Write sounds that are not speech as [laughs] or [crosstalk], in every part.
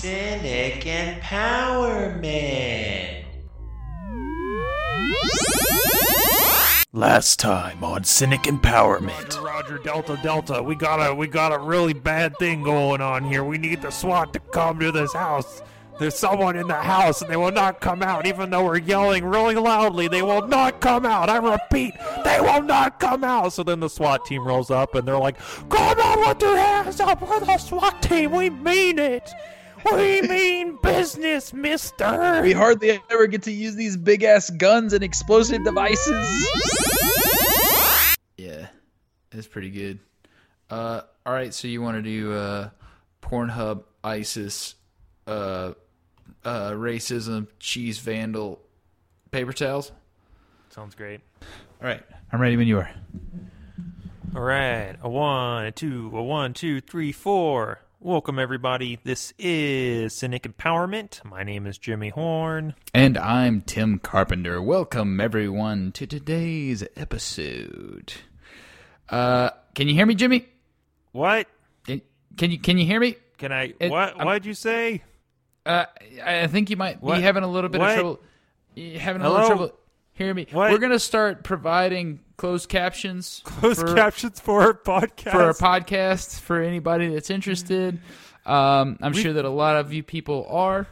Cynic Empowerment. Last time on Cynic Empowerment. Roger, Roger, Delta, Delta. We got a we got a really bad thing going on here. We need the SWAT to come to this house. There's someone in the house and they will not come out, even though we're yelling really loudly. They will not come out. I repeat, they will not come out. So then the SWAT team rolls up and they're like, Come on with your hands up. We're the SWAT team. We mean it. We [laughs] mean business, mister. We hardly ever get to use these big ass guns and explosive devices. Yeah, it's pretty good. Uh, all right, so you want to do uh, Pornhub, ISIS, uh, uh, racism, cheese vandal, paper towels? Sounds great. All right, I'm ready when you are. All right, a one, a two, a one, two, three, four. Welcome, everybody. This is Cynic Empowerment. My name is Jimmy Horn. And I'm Tim Carpenter. Welcome, everyone, to today's episode. Uh, can you hear me, Jimmy? What? Can, can you can you hear me? Can I? It- what? I'm- What'd you say? Uh, I think you might What? be having a little bit What? of trouble. Having a Hello? little trouble hearing me. What? We're gonna start providing closed captions, [laughs] Closed for, captions for our podcast. for our podcast for anybody that's interested. Um, I'm sure that a lot of you people are.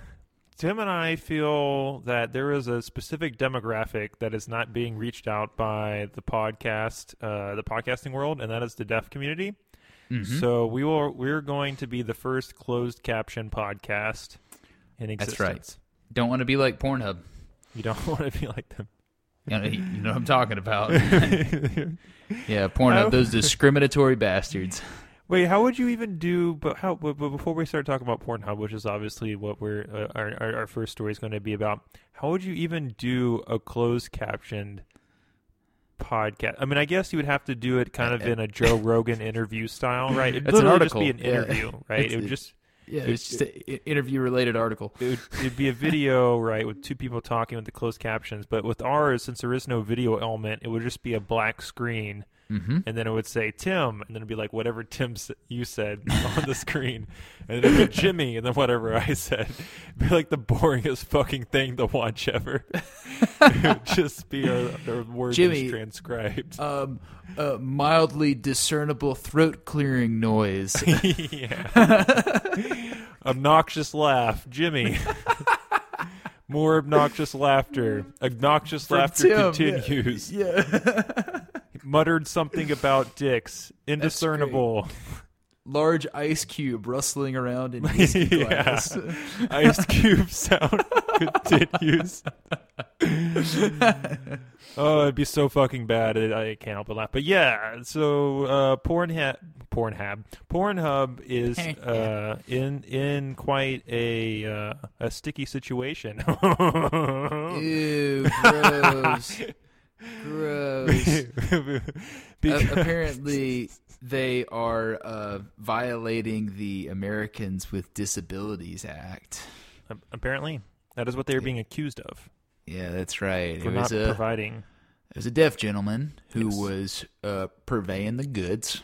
Tim and I feel that there is a specific demographic that is not being reached out by the podcast, uh, the podcasting world, and that is the deaf community. Mm-hmm. So we will. We're going to be the first closed caption podcast in That's existence. right. Don't want to be like Pornhub. You don't [laughs] want to be like them. [laughs] You know, you know what I'm talking about. [laughs] yeah, Pornhub. Oh. Those discriminatory bastards. [laughs] Wait, how would you even do? But how? But, but before we start talking about Pornhub, which is obviously what we're uh, our, our our first story is going to be about, how would you even do a closed captioned podcast? I mean, I guess you would have to do it kind of in a Joe Rogan interview style, right? It'd That's an literally just be an Yeah. interview, right? It's- It would just Yeah, it's just an interview related article. it would it'd be a video, [laughs] right, with two people talking with the closed captions. But with ours, since there is no video element, it would just be a black screen. Mm-hmm. and then it would say Tim, and then it'd be like whatever Tim s- you said [laughs] on the screen, and then it'd be [laughs] Jimmy, and then whatever I said. It'd be like the boringest fucking thing to watch ever. [laughs] it would just be our, our words Jimmy, transcribed. Um, a mildly discernible throat clearing noise. yeah. obnoxious laugh, Jimmy. More obnoxious laughter. Obnoxious laughter Tim, continues. yeah. Muttered something about dicks. Indiscernible. Large ice cube rustling around in [laughs] glass. [laughs] Ice Cube sound continues. oh, it'd be so fucking bad. I, I can't help but laugh. But yeah, so uh, Pornhub, Pornhub, Pornhub is [laughs] uh, in in quite a uh, a sticky situation. Ew, gross. Gross. [laughs] A- Because- [laughs] apparently, they are uh, violating the Americans with Disabilities Act. apparently, that is what they are being accused of Yeah, that's right. for it not was a providing. it was a deaf gentleman who Yes. was uh, purveying the goods.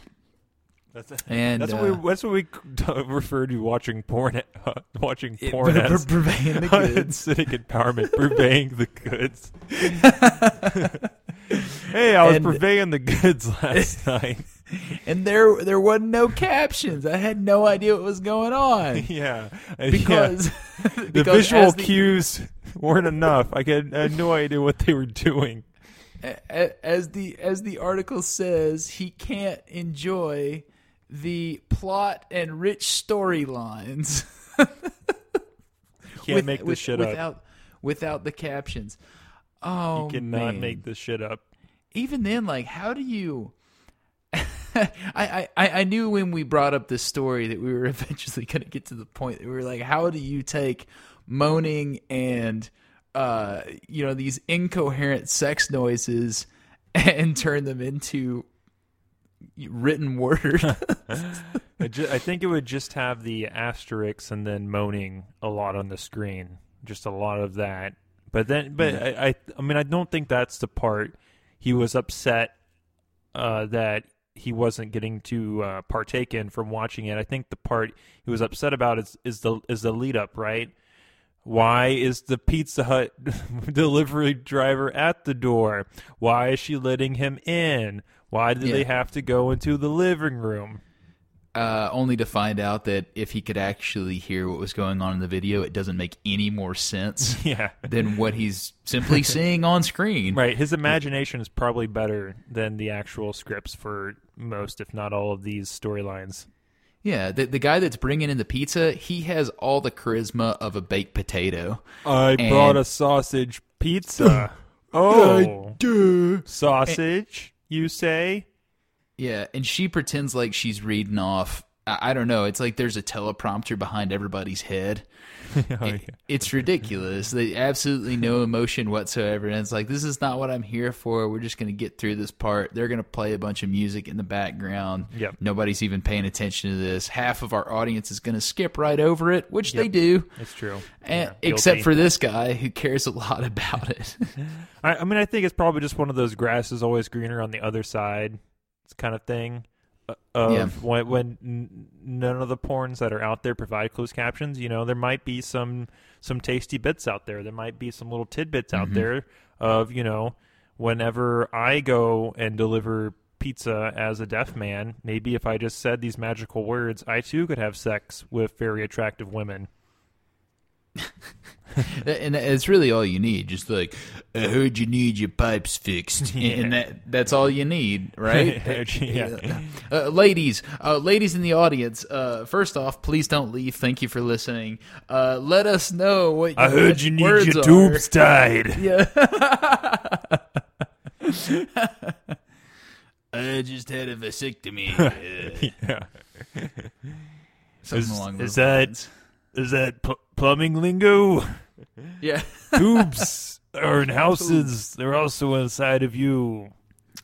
That's, And that's uh, what we that's what we [laughs] refer to watching porn, uh, watching it- porn [laughs] pur- as. purveying the [laughs] goods. Cynic empowerment, purveying the goods. hey, I was And- purveying the goods last night. and there there wasn't no captions. I had no idea what was going on yeah, Uh, because yeah. the visual the- cues weren't enough. I had, I had no idea what they were doing. a- a- as the as the article says, he can't enjoy the plot and rich storylines. Can't make this shit without, up. without the captions. Oh, You cannot man. make this shit up. even then, like, how do you? I, [laughs] I I I knew when we brought up this story that we were [laughs] eventually going to get to the point that we were like, how do you take moaning and uh you know these incoherent sex noises [laughs] and turn them into written word? [laughs] [laughs] I, ju- I think it would just have the asterisks and then moaning a lot on the screen, just a lot of that. But then, but I, I, I mean, I don't think that's the part he was upset uh, that he wasn't getting to uh, partake in from watching it. I think the part he was upset about is is the is the lead up, right? Why is the Pizza Hut [laughs] delivery driver at the door? Why is she letting him in? Why did Yeah. they have to go into the living room? uh, only to find out that if he could actually hear what was going on in the video, it doesn't make any more sense [laughs] Yeah. than what he's simply [laughs] seeing on screen. Right. His imagination is probably better than the actual scripts for most, if not all, of these storylines. Yeah, the, the guy that's bringing in the pizza, he has all the charisma of a baked potato. I And- brought a sausage pizza. [laughs] oh, sausage, you say? Yeah, and she pretends like she's reading off. I, don't know. It's like there's a teleprompter behind everybody's head. [laughs] Oh, It- It's ridiculous. They absolutely no emotion whatsoever, and it's like this is not what I'm here for. We're just going to get through this part. They're going to play a bunch of music in the background. Yep. Nobody's even paying attention to this. Half of our audience is going to skip right over it, which they do. It's true. And, Yeah, except for this guy who cares a lot about it. [laughs] I, I mean, I think it's probably just one of those grass is always greener on the other side kind of thing. Of Yeah. when, when none of the porns that are out there provide closed captions, you know, there might be some some tasty bits out there. There might be some little tidbits out mm-hmm. there of you know, whenever I go and deliver pizza as a deaf man, maybe if I just said these magical words, I too could have sex with very attractive women. [laughs] and it's really all you need. Just like I heard you need your pipes fixed, [laughs] and that that's all you need, right? [laughs] Yeah. Uh, ladies, uh, ladies in the audience. Uh, first off, please don't leave. Thank you for listening. Uh, let us know what I heard you need your are. tubes tied. Yeah. I just had a vasectomy. yeah. Something Is- along is those that- lines. Is that pl- plumbing lingo? [laughs] Yeah. [laughs] Tubes are in houses. They're also inside of you.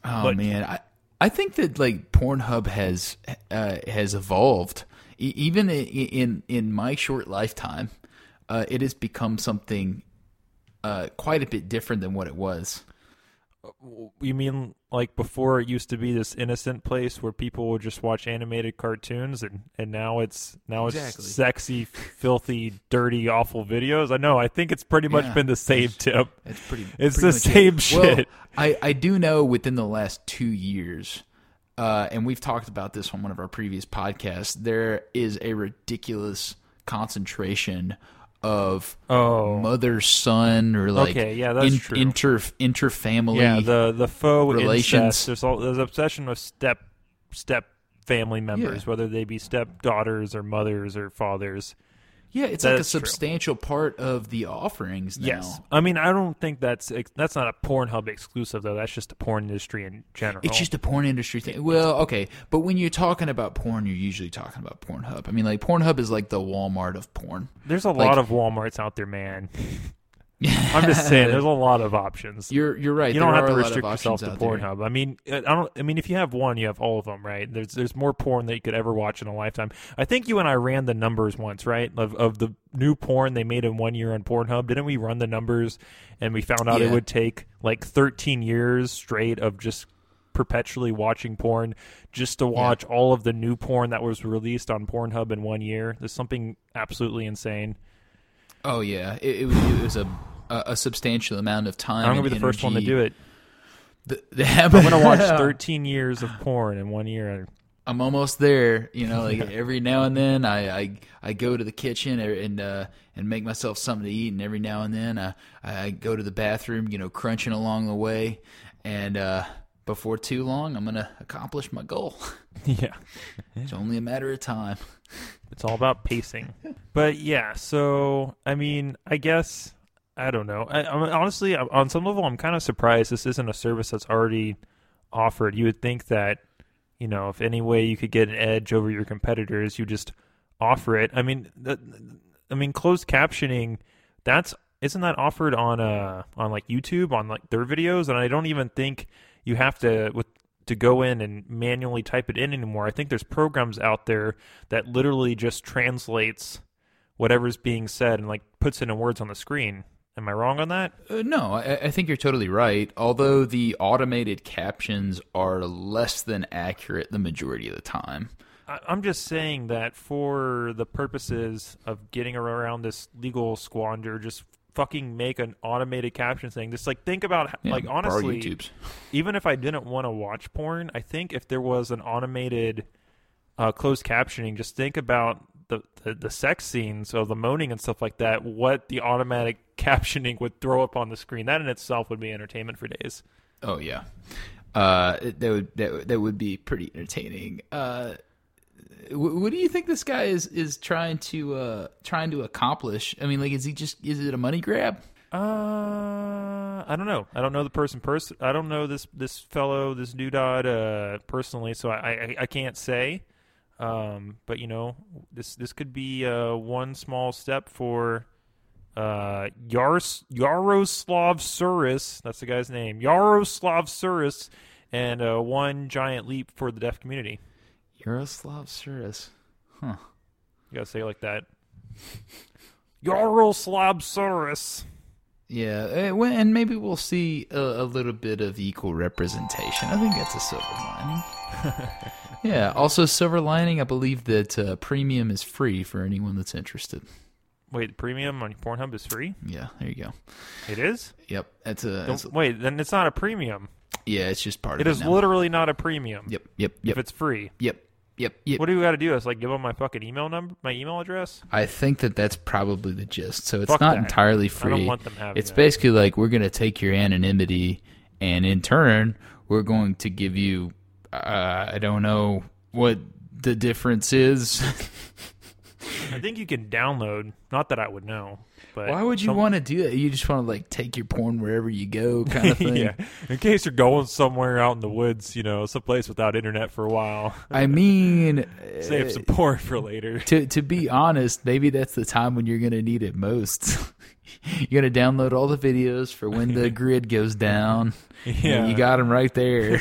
Oh But- man, I I think that like Pornhub has uh, has evolved E- even i- in in my short lifetime. Uh, it has become something uh, quite a bit different than what it was. You mean like before it used to be this innocent place where people would just watch animated cartoons and, and now it's now Exactly. it's sexy, filthy, dirty, awful videos? I know. I think it's pretty much Yeah. been the same tip. [laughs] It's pretty. It's pretty the same it. shit. Well, I I do know within the last two years, uh, and we've talked about this on one of our previous podcasts. There is a ridiculous concentration of Oh. mother son or like Okay, yeah, that's true. inter interfamily. Yeah, the the faux relations. incest. There's all, there's obsession with step step family members, Yeah. whether they be stepdaughters or mothers or fathers. Yeah, it's like a that's true. substantial part of the offerings now. Yes, I mean I don't think that's that's not a Pornhub exclusive though. That's just the porn industry in general. It's just a porn industry thing. Well, okay, but when you're talking about porn, you're usually talking about Pornhub. I mean, like Pornhub is like the Walmart of porn. there's a like- lot of WalMarts out there, man. [laughs] [laughs] I'm just saying, there's a lot of options. You're you're right. you don't there have to are a lot of restrict yourself to there. Pornhub. I mean, I don't. I mean, if you have one, you have all of them, right? There's there's more porn that you could ever watch in a lifetime. I think you and I ran the numbers once, right? Of of the new porn they made in one year on Pornhub. Didn't we run the numbers and we found out it would take like 13 years straight of just perpetually watching porn just to watch all of the new porn that was released on Pornhub in one year. There's something absolutely insane. Oh yeah, it, it, was, it was a, a substantial amount of time. I'm gonna be the first one to do it. The, the, I'm gonna watch [laughs] 13 years of porn in one year. I'm almost there. You know, like [laughs] every now and then, I, I I go to the kitchen and uh, and make myself something to eat, and every now and then, I I go to the bathroom. You know, crunching along the way, and uh, before too long, I'm gonna accomplish my goal. [laughs] yeah. It's only a matter of time. It's all about pacing. [laughs] But yeah, so I mean, I guess I don't know. I, I honestly, on some level, I'm kind of surprised this isn't a service that's already offered. You would think that you know, if any way you could get an edge over your competitors, you just offer it. I mean, I mean, closed captioning. That's isn't that offered on uh on like YouTube on like their videos, and I don't even think you have to with to go in and manually type it in anymore. I think there's programs out there that literally just translates whatever's being said and like puts it in words on the screen. Am I wrong on that? Uh, no, I, I think you're totally right. Although the automated captions are less than accurate the majority of the time. I, I'm just saying that for the purposes of getting around this legal squander, just fucking make an automated caption thing. Just like think about Yeah, like honestly, YouTubes. even if I didn't want to watch porn, I think if there was an automated uh, closed captioning, just think about the, the the sex scenes of the moaning and stuff like that. What the automatic [laughs] captioning would throw up on the screen. That in itself would be entertainment for days. Oh yeah, uh, that would that, that would be pretty entertaining. Uh, what do you think this guy is is trying to uh, trying to accomplish? I mean, like, is he just is it a money grab? Uh, I don't know. I don't know the person. Person. I don't know this this fellow, this doodad, uh, personally. So I, I I can't say. Um, but you know, this this could be uh one small step for uh Yars Yaroslav Suris. That's the guy's name. Yaroslav Suris, and uh, one giant leap for the deaf community. Yaroslav Suris. Huh. You gotta say it like that. [laughs] Yaroslav Suris. Yeah, eh, well, and maybe we'll see a, a little bit of equal representation. I think that's a silver lining. [laughs] yeah. Also, silver lining. I believe that uh, premium is free for anyone that's interested. Wait, premium on Pornhub is free. Yeah, there you go. It is. Yep, that's a, that's Don't- wait, then it's not a premium. yeah. It's just part It of is it now. literally not a premium. Yep, yep, yep. If yep, it's free, yep, yep, yep. what do we got to do? Is like give them my fucking email number, my email address. I think that that's probably the gist. So it's Fuck not that. entirely I free. don't want them having it's that. basically like we're going to take your anonymity, and in turn, we're going to give you. Uh, I don't know what the difference is. [laughs] I think you can download. Not that I would know, but Why would you some- want to do that? You just want to like take your porn wherever you go, [laughs] kind of thing. yeah, in case you're going somewhere out in the woods, you know, someplace without internet for a while. I mean, [laughs] Save uh, support for later. to to be honest, maybe that's the time when you're gonna need it most. [laughs] you're gonna download all the videos for when the grid goes down. Yeah. you got them right there.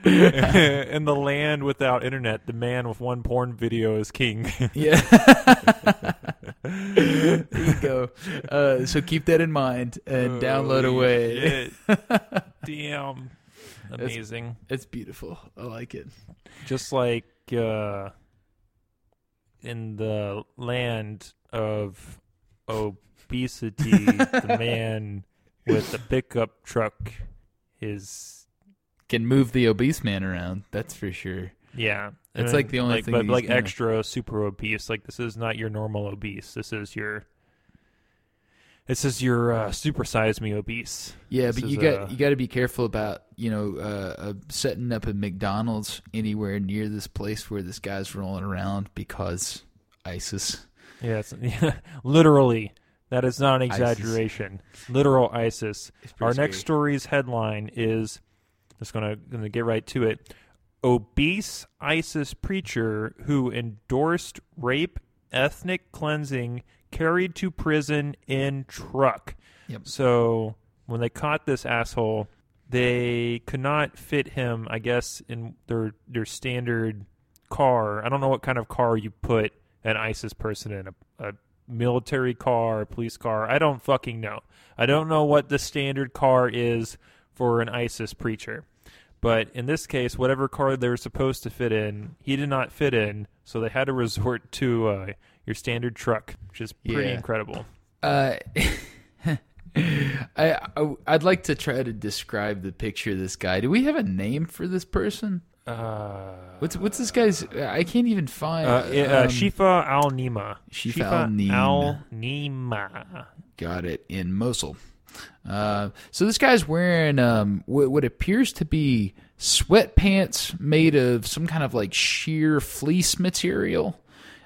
[laughs] in the land without internet, the man with one porn video is king. [laughs] Yeah. there you go. Uh, so keep that in mind and download away. Shit. [laughs] Damn. Amazing. It's beautiful. I like it. Just like uh, in the land of obesity, the man with the pickup truck is Can move the obese man around. That's for sure. yeah. it's like the only like, thing but like extra super obese. Like this is not your normal obese. This is your. This is your uh, supersize me obese. Yeah, This but you got uh, you got to be careful about you know uh, uh, setting up a McDonald's anywhere near this place where this guy's rolling around because ISIS. Yeah, it's, yeah, [laughs] literally. That is not an ISIS. exaggeration. Literal ISIS. Our scary. next story's headline is just gonna gonna get right to it. Obese ISIS preacher who endorsed rape, ethnic cleansing, carried to prison in truck. Yep. So when they caught this asshole, they could not fit him, I guess, in their their standard car. I don't know what kind of car you put an ISIS person in a, a military car, a police car. I don't fucking know. I don't know what the standard car is for an ISIS preacher. But in this case, whatever car they were supposed to fit in, he did not fit in, so they had to [laughs] resort to uh, your standard truck, which is pretty Yeah. incredible. Uh, [laughs] I, I I'd like to try to describe the picture of this guy. Do we have a name for this person? Uh, What's what's this guy's? I can't even find. uh, uh, um, Shifa Al Nima. Shifa al-Nim. Al Nima. got it in Mosul. Uh, so this guy's wearing um, what, what appears to be sweatpants made of some kind of like sheer fleece material.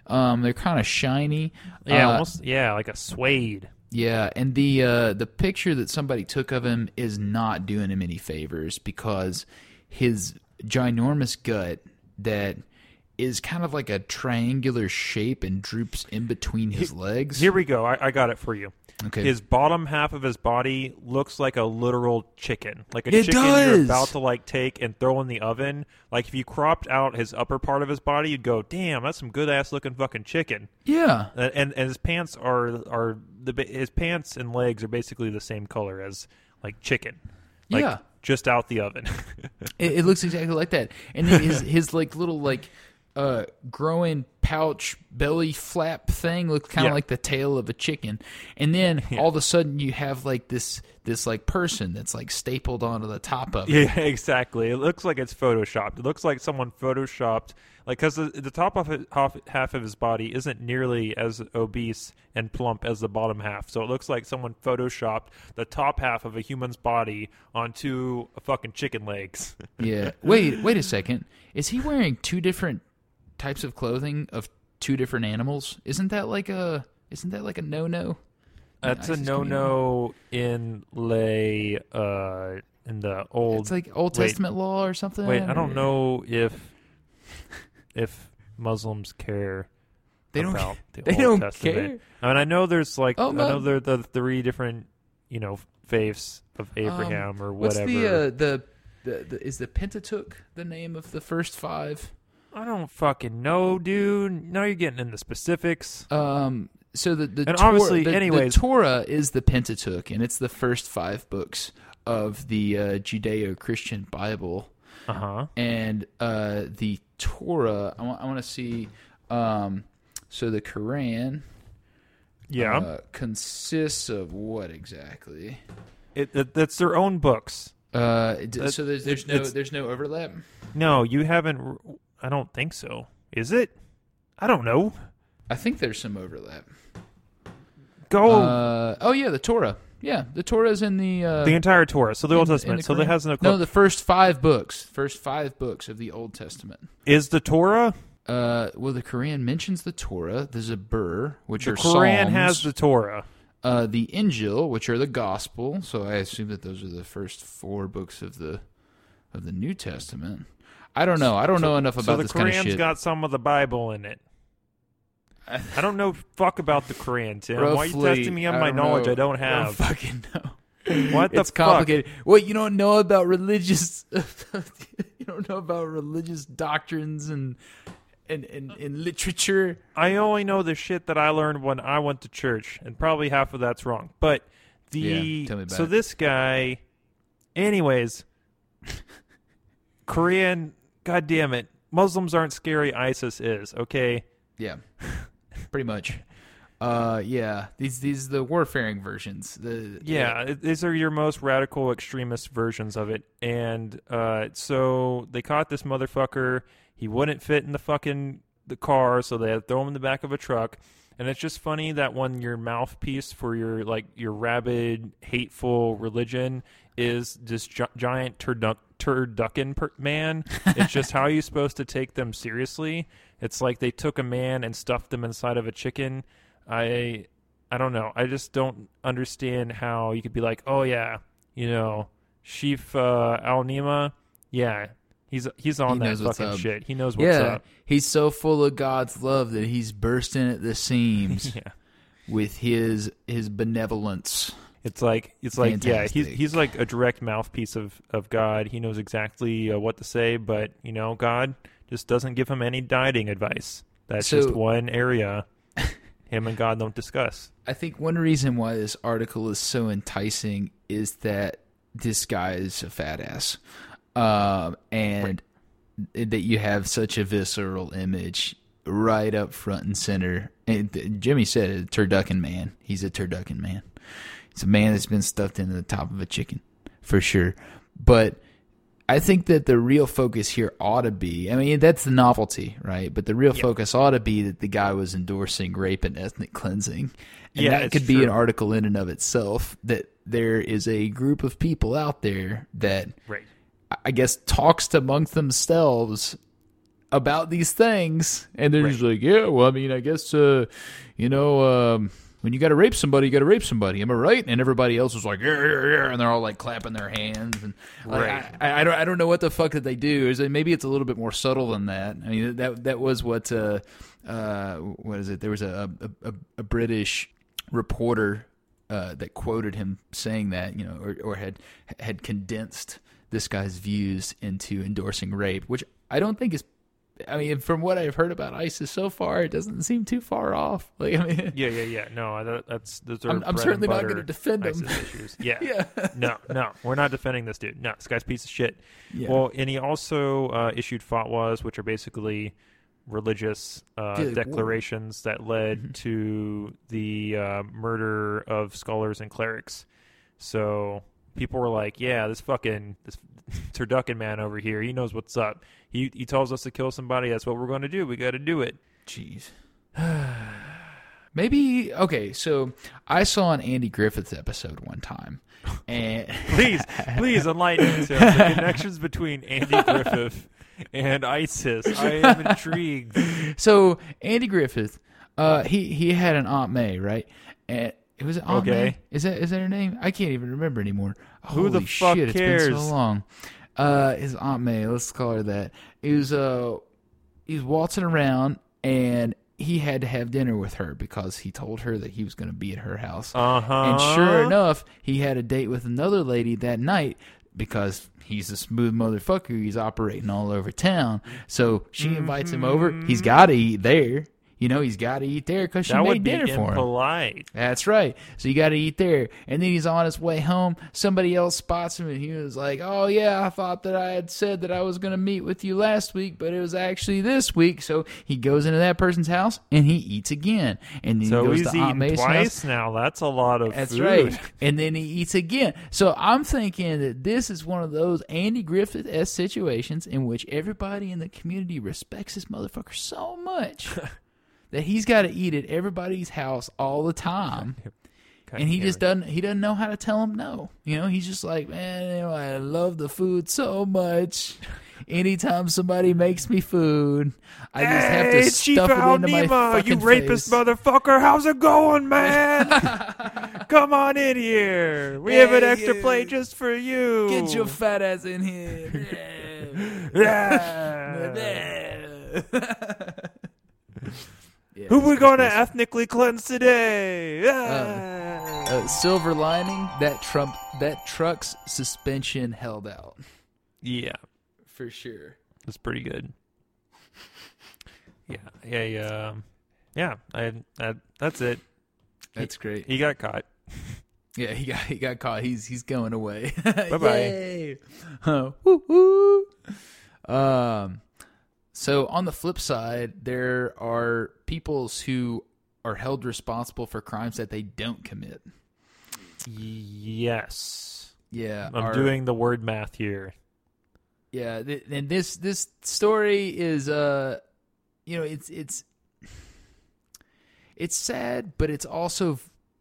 Um, they're kind of shiny. Yeah, Uh, almost. Yeah, like a suede. Yeah, and the uh, the picture that somebody took of him is not doing him any favors because his ginormous gut that is kind of like a triangular shape and droops in between his legs. Here we go. I, I got it for you. Okay. His bottom half of his body looks like a literal chicken, like a It chicken you're about to like take and throw in the oven. Like if you cropped out his upper part of his body, you'd go, "Damn, that's some good ass looking fucking chicken." yeah. And and his pants are are the his pants and legs are basically the same color as like chicken. Like, Yeah. just out the oven. [laughs] It, it looks exactly like that. And his his like little like uh growing pouch belly flap thing looks kind of Yeah. like the tail of a chicken. And then [laughs] all of a sudden you have like this this like person that's like stapled onto the top of it. yeah, [laughs] exactly. It looks like it's photoshopped. It looks like someone photoshopped like because the, the top of it, half, half of his body isn't nearly as obese and plump as the bottom half. So it looks like someone photoshopped the top half of a human's body onto a fucking chicken legs. Yeah. Wait, wait a second. Is he wearing two different types of clothing of two different animals? Isn't that like a isn't that like a no-no? That's a no no in lay uh in the old It's like Old wait. Testament law or something. Wait, I don't or- know if if Muslims care They don't the they Old don't Testament. care? I mean, I know there's like Oh, I know there the three different you know faiths of Abraham or Um, What's whatever. the, uh, the the the is the Pentateuch the name of the first five? I don't fucking know, dude. Now you're getting into specifics. Um, so the the And Tor- obviously, the, the Torah is the Pentateuch, and it's the first five books of the uh, Judeo-Christian Bible. Uh huh. and uh, the Torah. I want, I want to see. Um, so the Quran Yeah, uh, consists of what exactly? it, it, that's their own books. Uh, That- so there's there's no there's no overlap. No, you haven't. I don't think so. Is it? I don't know. I think there's some overlap. Go Uh, oh yeah, the Torah. Yeah, the Torah is in the uh, the entire Torah. So the Old in- in Testament. the so there has no. no the first five books. First five books of the Old Testament. is the Torah? Uh, well, the Quran mentions the Torah, the Zabur, which The are Quran Psalms. has the Torah. uh, the Injil, which are the Gospel. So I assume that those are the first four books of the of the New Testament. I don't know. I don't know enough so about the this kind of Quran's shit. got some of the Bible in it. I don't know fuck about the Quran, Tim. Why are you testing me on my knowledge know. I don't I have? don't fucking [laughs] know. What the it's fuck? complicated. What you don't know about religious? [laughs] you don't know about religious doctrines and and and, and literature. I only know the shit that I learned when I went to church, and probably half of that's wrong. But the Yeah, tell me about so this guy, anyways, Korean. God damn it, Muslims aren't scary. ISIS is okay. Yeah, [laughs] pretty much. Uh, yeah. These these the warfaring versions. The Yeah, it- these are your most radical extremist versions of it. And uh, so they caught this motherfucker. He wouldn't fit in the fucking the car, so they had to throw him in the back of a truck. And it's just funny that when your mouthpiece for your like your rabid, hateful religion is this gi- giant turduck turducken per- man, [laughs] it's just how are you supposed to take them seriously? It's like they took a man and stuffed him inside of a chicken. I I don't know. I just don't understand how you could be like, oh yeah, you know, Sheaf uh, Al Nima, yeah, he's he's on He that fucking shit. He knows what's yeah. up. He's so full of God's love that he's bursting at the seams [laughs] Yeah, with his his benevolence. it's like it's like yeah, he's he's like a direct mouthpiece of of God. He knows exactly uh, what to say, but you know, God just doesn't give him any dieting advice. That's So- just one area him and God don't discuss. I think one reason why this article is so enticing is that this guy is a fat ass, um, and that you have such a visceral image right up front and center. And Jimmy said it, turducken man. He's a turducken man. It's a man that's been stuffed into the top of a chicken, for sure. But I think that the real focus here ought to be I mean, that's the novelty, right? But the real focus ought to be that the guy was endorsing rape and ethnic cleansing. And Yeah, that could be true. an article in and of itself that there is a group of people out there that Right. I guess talks to amongst themselves about these things and they're just like yeah well i mean i guess uh you know um when you got to rape somebody, you got to rape somebody. Am I right? And everybody else was like, yeah, yeah, yeah, and they're all like clapping their hands. And like, Right. I, I, don't, I don't know what the fuck that they do. Is maybe it's a little bit more subtle than that. I mean, that that was what, uh, uh, what is it? There was a a, a, a British reporter uh, that quoted him saying that, you know, or, or had had condensed this guy's views into endorsing rape, which I don't think is I mean, from what I've heard about ISIS so far, it doesn't seem too far off. [laughs] Like, I mean, Yeah, yeah, yeah. No, that, that's those are. I'm, I'm certainly not going to defend him. ISIS issues. [laughs] Yeah. yeah. no, no, we're not defending this dude. No, this guy's a piece of shit. Yeah. Well, and he also uh, issued fatwas, which are basically religious uh, word. declarations that led to the uh, murder of scholars and clerics. So people were like, "Yeah, this fucking this [laughs] turducken man over here, he knows what's up. He he tells us to kill somebody. That's what we're going to do. We got to do it." Jeez. [sighs] Maybe okay. So I saw an Andy Griffith episode one time, and [laughs] Please, please enlighten me to the connections between Andy Griffith and ISIS. I am intrigued. [laughs] so Andy Griffith, uh, he he had an Aunt May, right? And it was it Aunt Okay. May. Is that is that her name? I can't even remember anymore. Who the fuck shit, It's been so long. Uh, his Aunt May. Let's call her that. He was uh, he was waltzing around, and he had to have dinner with her because he told her that he was going to be at her house. Uh huh. And sure enough, he had a date with another lady that night because he's a smooth motherfucker. He's operating all over town. So she invites him over. He's got to eat there. You know, he's got to eat there because she that made dinner for him. impolite. That's right. So you got to eat there. And then he's on his way home. Somebody else spots him and he was like, Oh, yeah, I thought that I had said that I was going to meet with you last week, but it was actually this week. So he goes into that person's house and he eats again. And then So he goes he's to Aunt May's house. twice now. That's a lot of That's food. right. [laughs] And then he eats again. So I'm thinking that this is one of those Andy Griffith S situations in which everybody in the community respects this motherfucker so much [laughs] that he's got to eat at everybody's house all the time. [laughs] And he just doesn't he doesn't know how to tell him no. You know, he's just like, Man, you know, I love the food so much. Anytime somebody makes me food, I just have to Hey, it's Chief stuff it Al into my Nemo, you rapist face. motherfucker. How's it going, man? [laughs] Come on in here. We have an extra you. plate just for you. Get your fat ass in here. [laughs] Yeah, Who we going to ethnically cleanse today? Ah. Uh, silver lining that Trump that truck's suspension held out yeah, for sure. that's pretty good. Yeah, yeah, yeah. um, Yeah, I, I, that's it. That's great. He got caught. [laughs] Yeah, he got he got caught. He's he's going away. [laughs] Bye-bye. Uh, [laughs] woo, woo. Um, so on the flip side, there are peoples who are held responsible for crimes that they don't commit. Yes. Yeah, I'm our- doing the word math here. Yeah, th- and this this story is uh, you know, it's it's it's sad, but it's also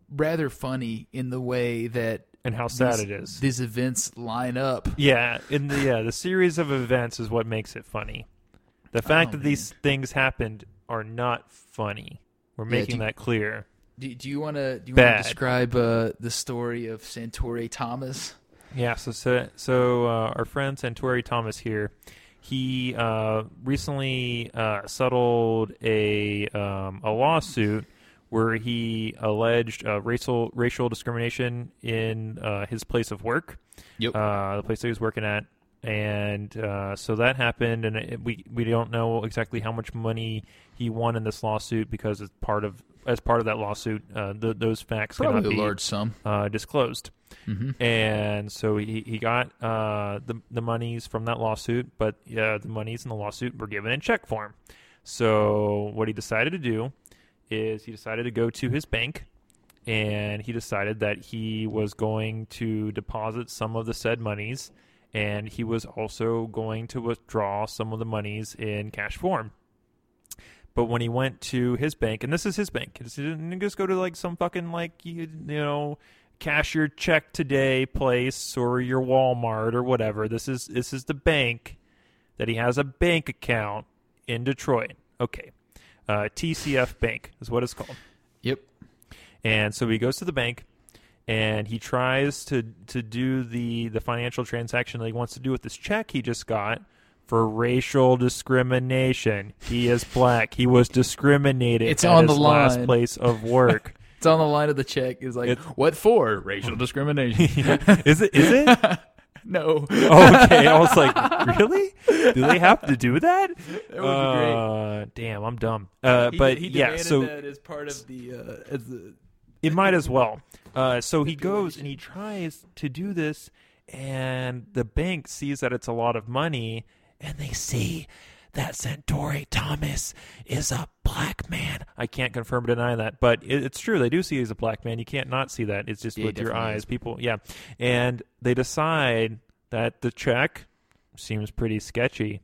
rather funny in the way that And how sad these, it is. These events line up. Yeah, in the yeah, the series of events is what makes it funny. The fact Oh, that these things happened are not funny. We're Yeah, making do- that clear. Do, do you want to do you want to describe uh, the story of Sauntore Thomas? Yeah, so so, so uh, our friend Sauntore Thomas here, he uh, recently uh, settled a um, a lawsuit where he alleged uh, racial racial discrimination in uh, his place of work. Yep. Uh, the place that he was working at, and uh, so that happened, and it, we we don't know exactly how much money he won in this lawsuit because as part of as part of that lawsuit, uh, th- those facts cannot Probably be a large sum. uh, disclosed hmm and so he, he got uh, the the monies from that lawsuit, but the monies in the lawsuit were given in check form. So what he decided to do is he decided to go to his bank, and he decided that he was going to deposit some of the said monies, and he was also going to withdraw some of the monies in cash form. But when he went to his bank, and this is his bank, he didn't just go to like some fucking like you, you know cash your check today place or your Walmart or whatever. This is this is the bank that he has a bank account in Detroit. Okay. Uh, TCF Bank is what it's called. Yep. And so he goes to the bank and he tries to to do the the financial transaction that he wants to do with this check he just got for racial discrimination. He is black. He was discriminated It's at on his the last line. place of [laughs] work. It's on the line of the check. Is like, It's- what for? Racial discrimination. [laughs] is it is it? [laughs] no. okay, I was like, really? Do they have to do that? That would be great. Uh, damn, I'm dumb. Uh, He but he yeah, so that as part of the uh, as the It might as well. Uh, so he goes and he tries to do this, and the bank sees that it's a lot of money, and they see that Sauntore Thomas is a black man. I can't confirm or deny that, but it, it's true. They do see he's a black man. You can't not see that. It's just Yeah, with your eyes. is. People, yeah. And they decide that the check seems pretty sketchy,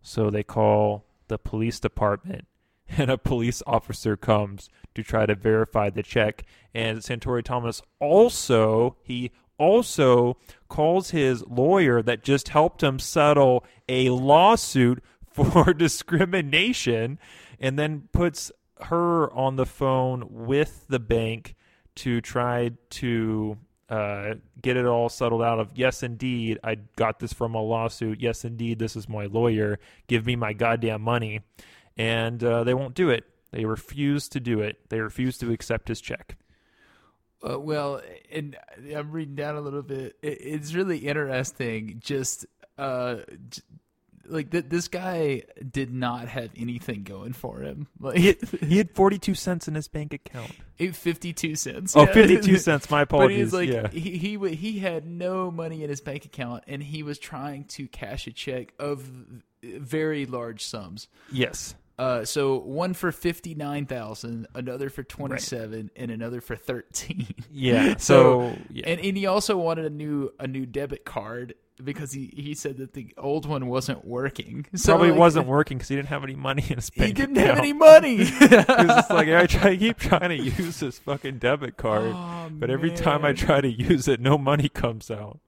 so they call the police department and a police officer comes to try to verify the check. And Sauntore Thomas also he also calls his lawyer that just helped him settle a lawsuit [laughs] for [laughs] discrimination, and then puts her on the phone with the bank to try to uh, get it all settled out of yes indeed i got this from a lawsuit. Yes indeed this is my lawyer. Give me my goddamn money and uh, they won't do it. They refuse to do it. They refuse to accept his check. Uh, well, and I'm reading down a little bit. It, it's really interesting. Just uh, j- like th- this guy did not have anything going for him. [laughs] Like He had, he had 42 cents in his bank account. it- 52 cents. Oh, Yeah. 52 [laughs] cents. My But apologies. he's like yeah. he he wa- he had no money in his bank account, and he was trying to cash a check of very large sums. Yes. Uh, so one for fifty nine thousand, another for twenty seven, and another for thirteen. Yeah. [laughs] So, So, yeah. and and he also wanted a new a new debit card because he he said that the old one wasn't working. [laughs] So probably like, wasn't [laughs] working because he didn't have any money in his bank He didn't account. have any money. Was like, I try, keep trying to use this fucking debit card, Oh, but every time I try to use it, no money comes out.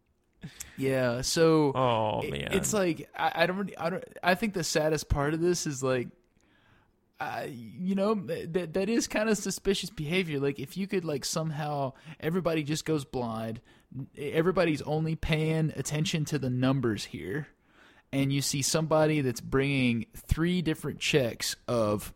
yeah. So Oh it- man, it's like I, I don't I don't I think the saddest part of this is like uh, you know that that is kind of suspicious behavior like if you could like somehow everybody just goes blind everybody's only paying attention to the numbers here and you see somebody that's bringing three different checks of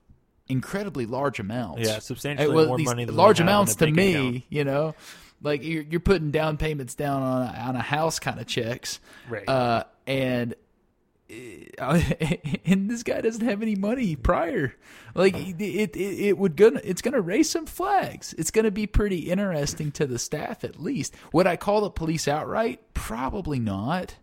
incredibly large amounts yeah, substantially well, more money than large they have in amounts to me account. you know like you're, you're putting down payments down on a, on a house kind of checks Right. uh, and [laughs] and this guy doesn't have any money prior. Like it, it, it, would gonna, it's gonna raise some flags. It's gonna be pretty interesting to the staff, at least. Would I call the police outright? Probably not.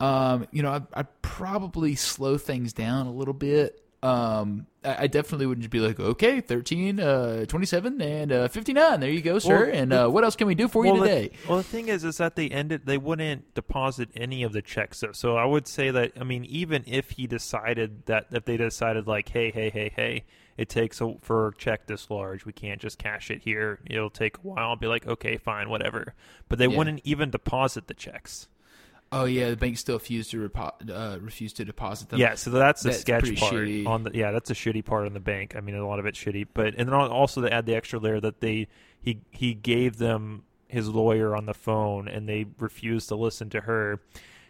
Um, you know, I I probably slow things down a little bit. Um, I, I definitely wouldn't just be like, okay, 13, uh, 27, and uh, 59. There you go, sir. Well, and the- uh, what else can we do for you today? The, well, the thing is, is that they ended. They wouldn't deposit any of the checks. So, so I would say that. I mean, even if he decided that, if they decided like, hey, hey, hey, hey, it takes a, for a check this large, we can't just cash it here. It'll take a while. I'll be like, okay, fine, whatever. But they Yeah. wouldn't even deposit the checks. Oh yeah, the bank still refused to repo- uh, refuse to deposit them. Yeah, so that's the That's sketch part shitty. on the. Yeah, that's a shitty part on the bank. I mean, a lot of it's shitty, but and then also to add the extra layer that they he he gave them his lawyer on the phone and they refused to listen to her,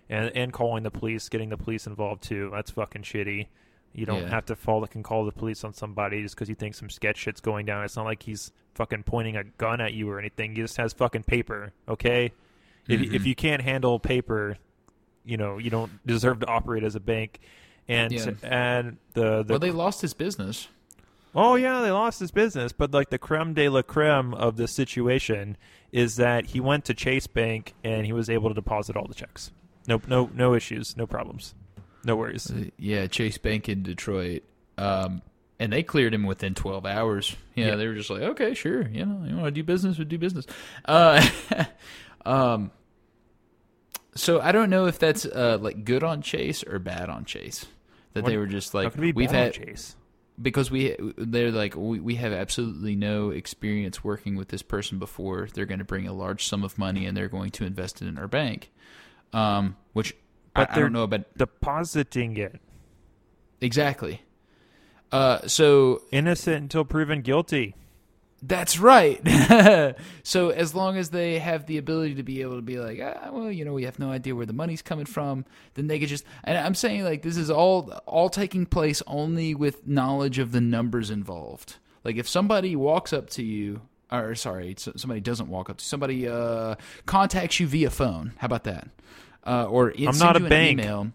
and and calling the police, getting the police involved too. That's fucking shitty. You don't Yeah. have to fall can call the police on somebody just because you think some sketch shit's going down. It's not like he's fucking pointing a gun at you or anything. He just has fucking paper. Okay, if Mm-hmm. if you can't handle paper, you know you don't deserve to operate as a bank. And Yeah. and the the well, they lost his business. oh yeah they lost his business, but like the creme de la creme of this situation is that he went to Chase Bank and he was able to deposit all the checks. No no no issues, no problems, no worries. Uh, Yeah, Chase Bank in Detroit. Um, and they cleared him within 12 hours. Yeah, Yeah. they were just like, okay, sure. You know, you want to do business, we do business. Uh, [laughs] um, so I don't know if that's uh, like good on Chase or bad on Chase. That What- they were just like, be we've had Chase. because we they're like we, we have absolutely no experience working with this person before they're going to bring a large sum of money and they're going to invest it in our bank um which But I, I don't know about Depositing it exactly uh so innocent until proven guilty. That's right [laughs] so as long as they have the ability to be able to be like ah, well you know we have no idea where the money's coming from then they could just and i'm saying like this is all all taking place only with knowledge of the numbers involved like if somebody walks up to you or sorry somebody doesn't walk up to somebody uh contacts you via phone how about that uh, or I'm not a bank. email.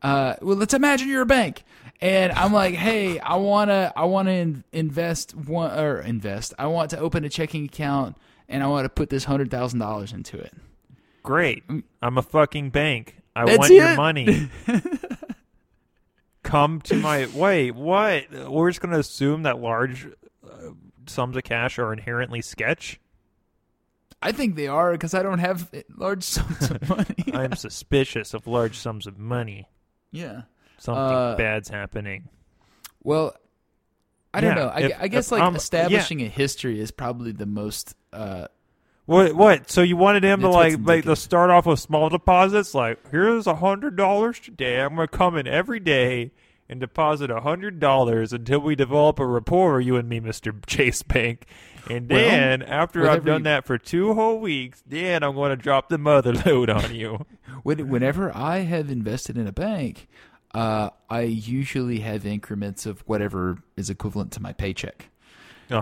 Uh, well, let's imagine you're a bank, and I'm like, hey, I wanna, I wanna in, invest one or invest. I want to open a checking account, and I want to put this hundred thousand dollars into it. Great. I'm a fucking bank. I That's want your money. [laughs] Come to my wait. What? We're just gonna assume that large uh, sums of cash are inherently sketch. I think they are because I don't have large sums of [laughs] money. I'm suspicious of large sums of money. yeah. Something Uh, bad's happening. Well, I don't Yeah, know. I, if- I guess if like yeah. establishing a history is probably the most. Uh, What? What? So you wanted him to like like to start off with small deposits? Like, here's a hundred dollars today. I'm gonna come in every day and deposit a hundred dollars until we develop a rapport, you and me, Mister Chase Bank. And Well, then after with I've done that for two whole weeks, then I'm going to drop the mother [laughs] load on you. [laughs] whenever I have invested in a bank, uh, I usually have increments of whatever is equivalent to my paycheck.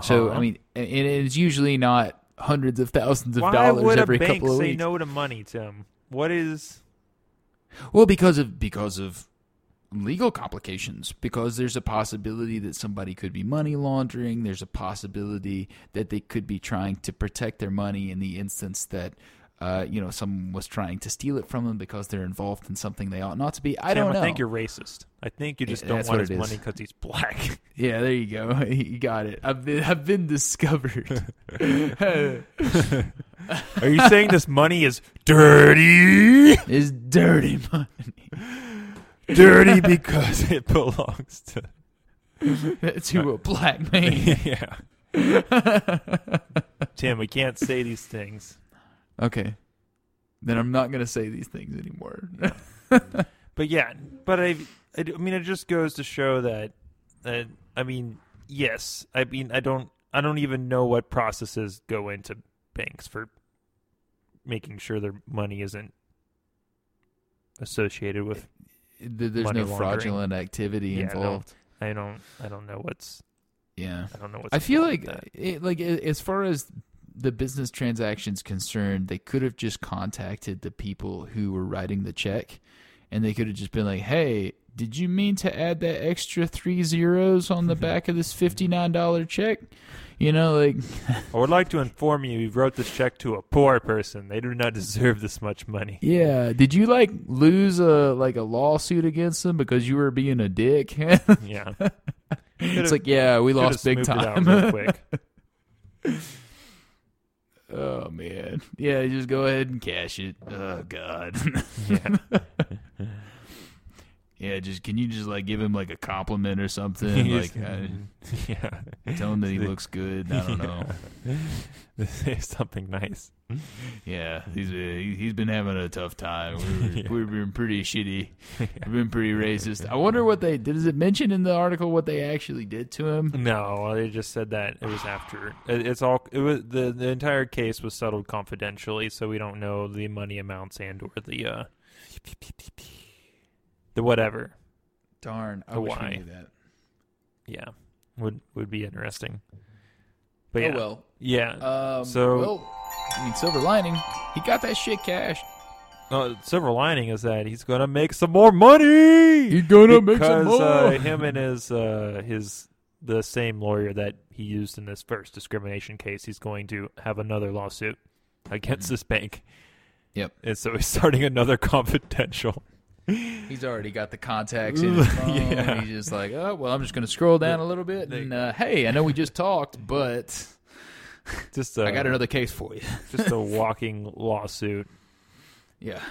So Uh-huh. I mean, and it is usually not hundreds of thousands of why dollars would every a bank couple of say weeks. no to money, Tim? What is? Well, because of because of legal complications. Because there's a possibility that somebody could be money laundering. There's a possibility that they could be trying to protect their money in the instance that. Uh, you know, someone was trying to steal it from them because they're involved in something they ought not to be. I Tim, don't know. I think you're racist. I think you just Yeah, don't want his money because he's black. [laughs] Yeah, there you go. [laughs] You got it. I've been I've been discovered. [laughs] Are you saying this money is dirty? Is dirty money. dirty because it belongs to to a black man. yeah. Tim, we can't say these things. Okay. Then I'm not gonna say these things anymore. [laughs] But yeah, but I, I, I mean, it just goes to show that, that I mean, yes, I mean, I don't, I don't even know what processes go into banks for making sure their money isn't associated with. Th- There's no fraudulent activity Yeah, no. involved. I don't, I don't know what's, Yeah. I don't know what's. I feel like it, like as far as the business transactions concerned, they could have just contacted the people who were writing the check, and they could have just been like, "Hey, did you mean to add that extra three zeros on the mm-hmm. back of this fifty nine dollar check?" You know, like [laughs] I would like to inform you, you wrote this check to a poor person. They do not deserve this much money. yeah, did you like lose a like a lawsuit against them because you were being a dick? [laughs] Yeah, it's like, yeah, we lost big smoothed it out time. real quick. [laughs] oh man, yeah, just go ahead and cash it. Oh god. [laughs] Yeah. Yeah, just can you just like give him like a compliment or something? [laughs] Like uh, [laughs] yeah. tell him that he [laughs] looks good. I don't know. Say something nice. Yeah, he's uh, he- he's been having a tough time. We've, Yeah. we've been pretty shitty. We've been pretty racist. I wonder what they did. Does it mention in the article what they actually did to him? No, they just said that it was after. It, it's all. It was the the entire case was settled confidentially, so we don't know the money amounts and or the uh the whatever. Darn, I The wish why. we knew that. Yeah, would would be interesting. But Oh yeah, well. yeah. Um, So- well, I mean, silver lining, he got that shit cashed. Uh, silver lining is that he's gonna make some more money. He's gonna make some because uh, more. him and his uh, his the same lawyer that he used in this first discrimination case, he's going to have another lawsuit against this bank. Yep. And so he's [laughs] starting another [laughs] confidential. He's already got the contacts in [laughs] his phone. Yeah. He's just like, oh well, I'm just gonna scroll down a little bit, and uh, hey, I know we just talked, but Just a, I got another case for you. [laughs] just a [laughs] walking lawsuit. Yeah.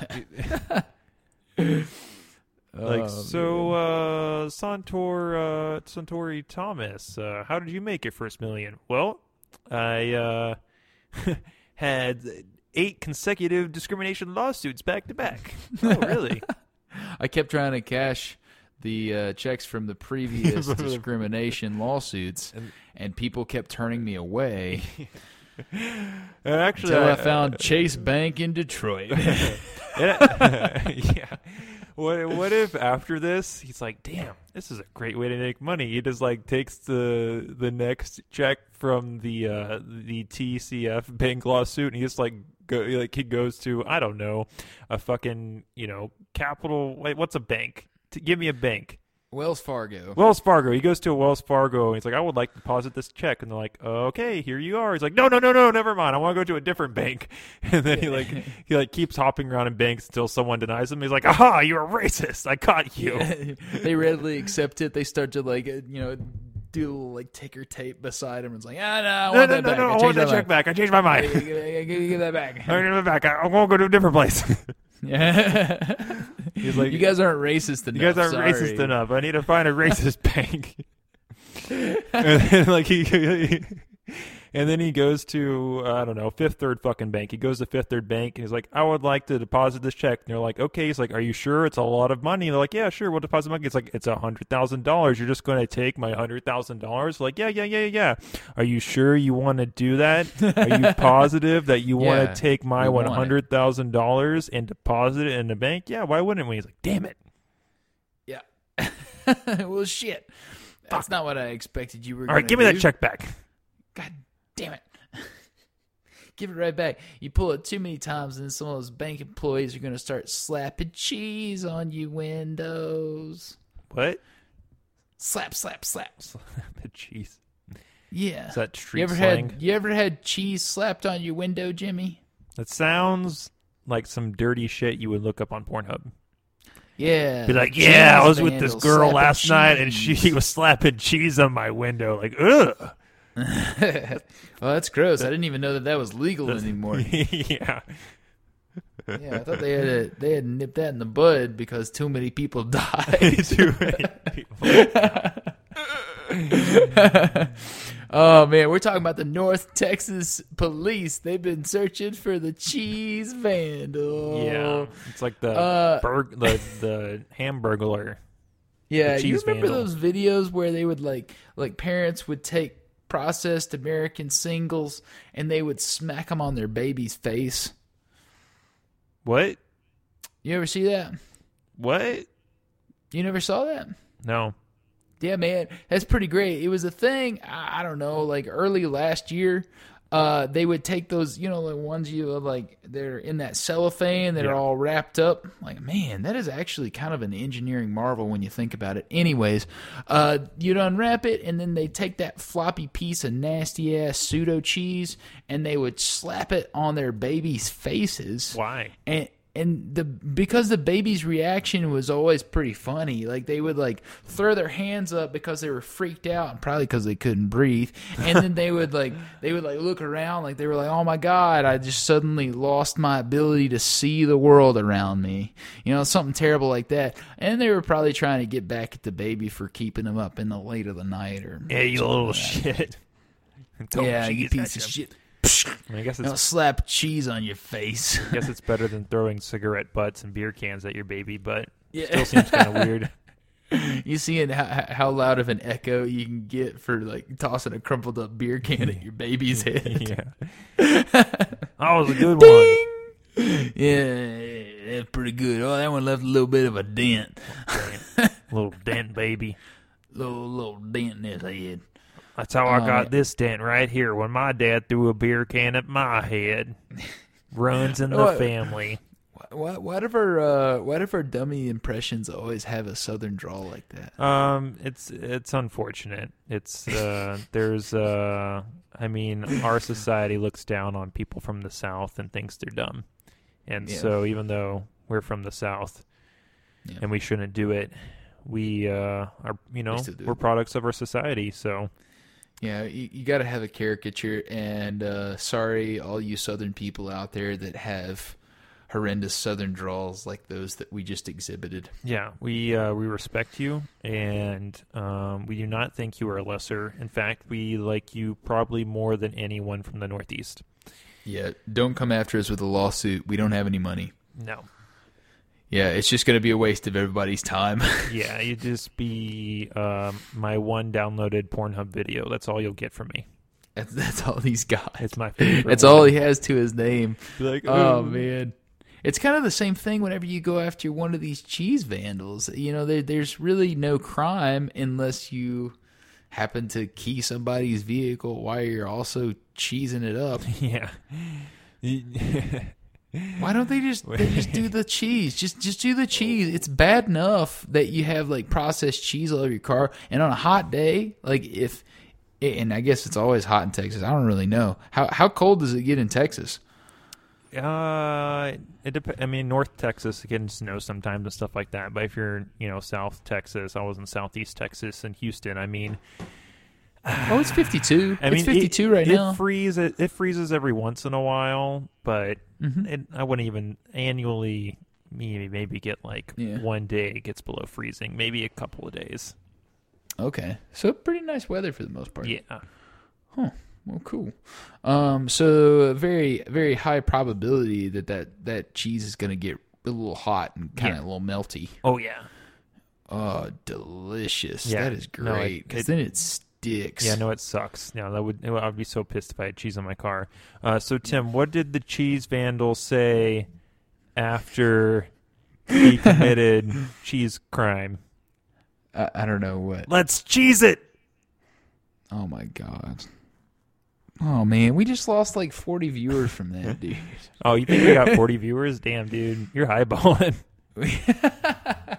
Like Oh, so, uh, Santor, uh, Sauntore Thomas, uh, how did you make your first million? Well, I uh, had eight consecutive discrimination lawsuits back to back. Oh, really? I kept trying to cash the uh, checks from the previous [laughs] discrimination lawsuits, And- and people kept turning me away [laughs] And actually, until I I- found Chase Bank in Detroit. [laughs] yeah. What what if after this he's like, damn, this is a great way to make money. He just like takes the the next check from the uh the TCF bank lawsuit and he just like go, like he goes to I don't know a fucking you know capital. Wait, what's a bank? To give me a bank. Wells Fargo. Wells Fargo. He goes to a Wells Fargo and he's like, I would like to deposit this check. And they're like, okay, here you are. He's like, no, no, no, no, never mind. I want to go to a different bank. [laughs] And then he like [laughs] he like keeps hopping around in banks until someone denies him. He's like, aha, you're a racist. I caught you. [laughs] they readily accept it. They start to like uh, you know do like ticker tape beside him. and It's like ah no, I No, want no, that no, back. no. I changed want that check back. I changed my mind. Give, give- give- give that back. [laughs] I'm gonna back. I, I won't go to a different place. Yeah. [laughs] He's like, you guys aren't racist enough. You guys aren't sorry. racist enough. I need to find a racist [laughs] bank. and then, like he, and then he goes to I don't know Fifth Third fucking bank. He goes to Fifth Third bank and he's like, I would like to deposit this check. And they're like, Okay. He's like, Are you sure? It's a lot of money. They're like, Yeah, sure. We'll deposit money. It's like it's a hundred thousand dollars. You're just going to take my hundred thousand dollars? Like, yeah, yeah, yeah, yeah. Are you sure you want to do that? Are you [laughs] positive that you want to take my one hundred thousand dollars and deposit it in the bank? Yeah. Why wouldn't we? He's like, Damn it. Yeah. [laughs] well, shit. That's not what I expected you were. All right, give me that check back. God damn it. [laughs] Give it right back. You pull it too many times, and then some of those bank employees are going to start slapping cheese on you windows. What? Slap, slap, slap. [laughs] Jeez. Yeah. Is that street you ever slang? had you ever had cheese slapped on your window, Jimmy? That sounds like some dirty shit you would look up on Pornhub. Yeah. Be like, yeah, I was with this girl last night and she was slapping cheese on my window. Like, ugh. [laughs] well, that's gross. I didn't even know that that was legal [laughs] anymore. yeah. yeah, I thought they had to, they had nipped that in the bud because too many people [laughs] died. Too many people. oh man, we're talking about the North Texas police. They've been searching for the cheese vandal. Yeah. It's like the Uh, burg the the hamburglar. yeah. You remember vandal. those videos where they would like like parents would take processed American singles and they would smack them on their baby's face. What? You ever see that? What? You never saw that? No. Yeah, man, that's pretty great. It was a thing. I, I don't know, like early last year. Uh, they would take those, you know, the ones you like, they're in that cellophane that are all wrapped up. Like, man, that is actually kind of an engineering marvel when you think about it. Anyways, uh, you'd unwrap it, and then they take that floppy piece of nasty ass pseudo cheese, and they would slap it on their babies' faces Why? and and the because the baby's reaction was always pretty funny like they would like throw their hands up because they were freaked out and probably because they couldn't breathe. And then they would like they would like look around like they were like oh my god i just suddenly lost my ability to see the world around me. You know something terrible like that. And they were probably trying to get back at the baby for keeping him up in the late of the night or Yeah, you little shit. [laughs] Don't yeah you piece of shit I, mean, I guess I'll slap cheese on your face I guess it's better than throwing cigarette butts and beer cans at your baby, but Yeah. still seems kind of [laughs] weird. You seeing how, how loud of an echo you can get for like tossing a crumpled up beer can at your baby's [laughs] head? yeah. [laughs] that was a good one. Yeah, that's pretty good. Oh, that one left a little bit of a dent, Little dent baby. little little dent in his head. That's how I Oh, got this dent right here when my dad threw a beer can at my head. [laughs] Runs in the What? family. Why, why do our uh, why do our dummy impressions always have a southern drawl like that? Um, it's it's unfortunate. It's uh, [laughs] there's uh, I mean, our society looks down on people from the south and thinks they're dumb, and Yeah. so even though we're from the south, Yeah. and we shouldn't do it, we uh are you know do we're products of our society. So Yeah, you, you got to have a caricature. And uh, sorry, all you southern people out there that have horrendous southern draws like those that we just exhibited. yeah, we uh, we respect you, and um, we do not think you are lesser. In fact, we like you probably more than anyone from the Northeast. Yeah, don't come after us with a lawsuit. We don't have any money. No. Yeah, it's just going to be a waste of everybody's time. [laughs] Yeah, you just be um, my one downloaded Pornhub video. That's all you'll get from me. that's, that's all he's got. It's my favorite. That's all he has to his name. Like, Oh man, it's kind of the same thing whenever you go after one of these cheese vandals. You know, there, there's really no crime unless you happen to key somebody's vehicle while you're also cheesing it up. [laughs] Yeah. [laughs] Why don't they just they just do the cheese? Just just do the cheese. It's bad enough that you have like processed cheese all over your car, and on a hot day, like if and I guess it's always hot in Texas. I don't really know how how cold does it get in Texas. Uh, it dep- I mean, North Texas it can snow sometimes and stuff like that. But if you're, you know, South Texas, I was in Southeast Texas and Houston. I mean, Oh, it's fifty two. I it's mean, fifty it, right it now. Freeze, it, it freezes every once in a while, but Mhm. it, I wouldn't even annually maybe maybe get like Yeah. one day it gets below freezing, maybe a couple of days. Okay, so pretty nice weather for the most part. Yeah. Well, cool. Um, so very, very high probability that that, that cheese is going to get a little hot and kind of Yeah. a little melty. Oh yeah. Oh, delicious! Yeah. That is great because it- then it sticks. Yeah, no, it sucks. Yeah, that would I'd be so pissed if I had cheese on my car. Uh, so Tim, what did the cheese vandal say after he [laughs] committed cheese crime? I, I don't know what. Let's cheese it. Oh my god. Oh man, we just lost like forty viewers from that, [laughs] dude. Oh, you think we got 40 viewers? Damn, dude, you're highballing. [laughs]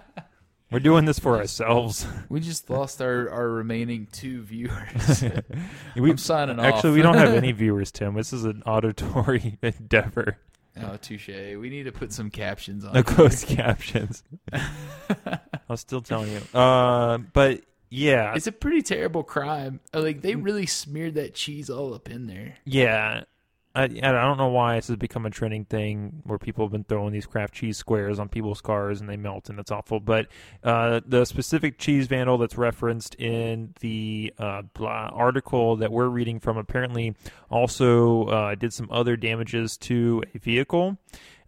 We're doing this for ourselves. [laughs] We just lost our, our remaining two viewers. [laughs] We, I'm signing off. actually, we don't have any [laughs] viewers, Tim. This is an auditory endeavor. Oh, touche. We need to put some captions on. No here. closed captions. I was still telling you. Uh, but yeah, It's a pretty terrible crime. Like they really smeared that cheese all up in there. Yeah. I, I don't know why this has become a trending thing where people have been throwing these Kraft cheese squares on people's cars and they melt and that's awful. But uh, the specific cheese vandal that's referenced in the uh, article that we're reading from apparently also uh, did some other damages to a vehicle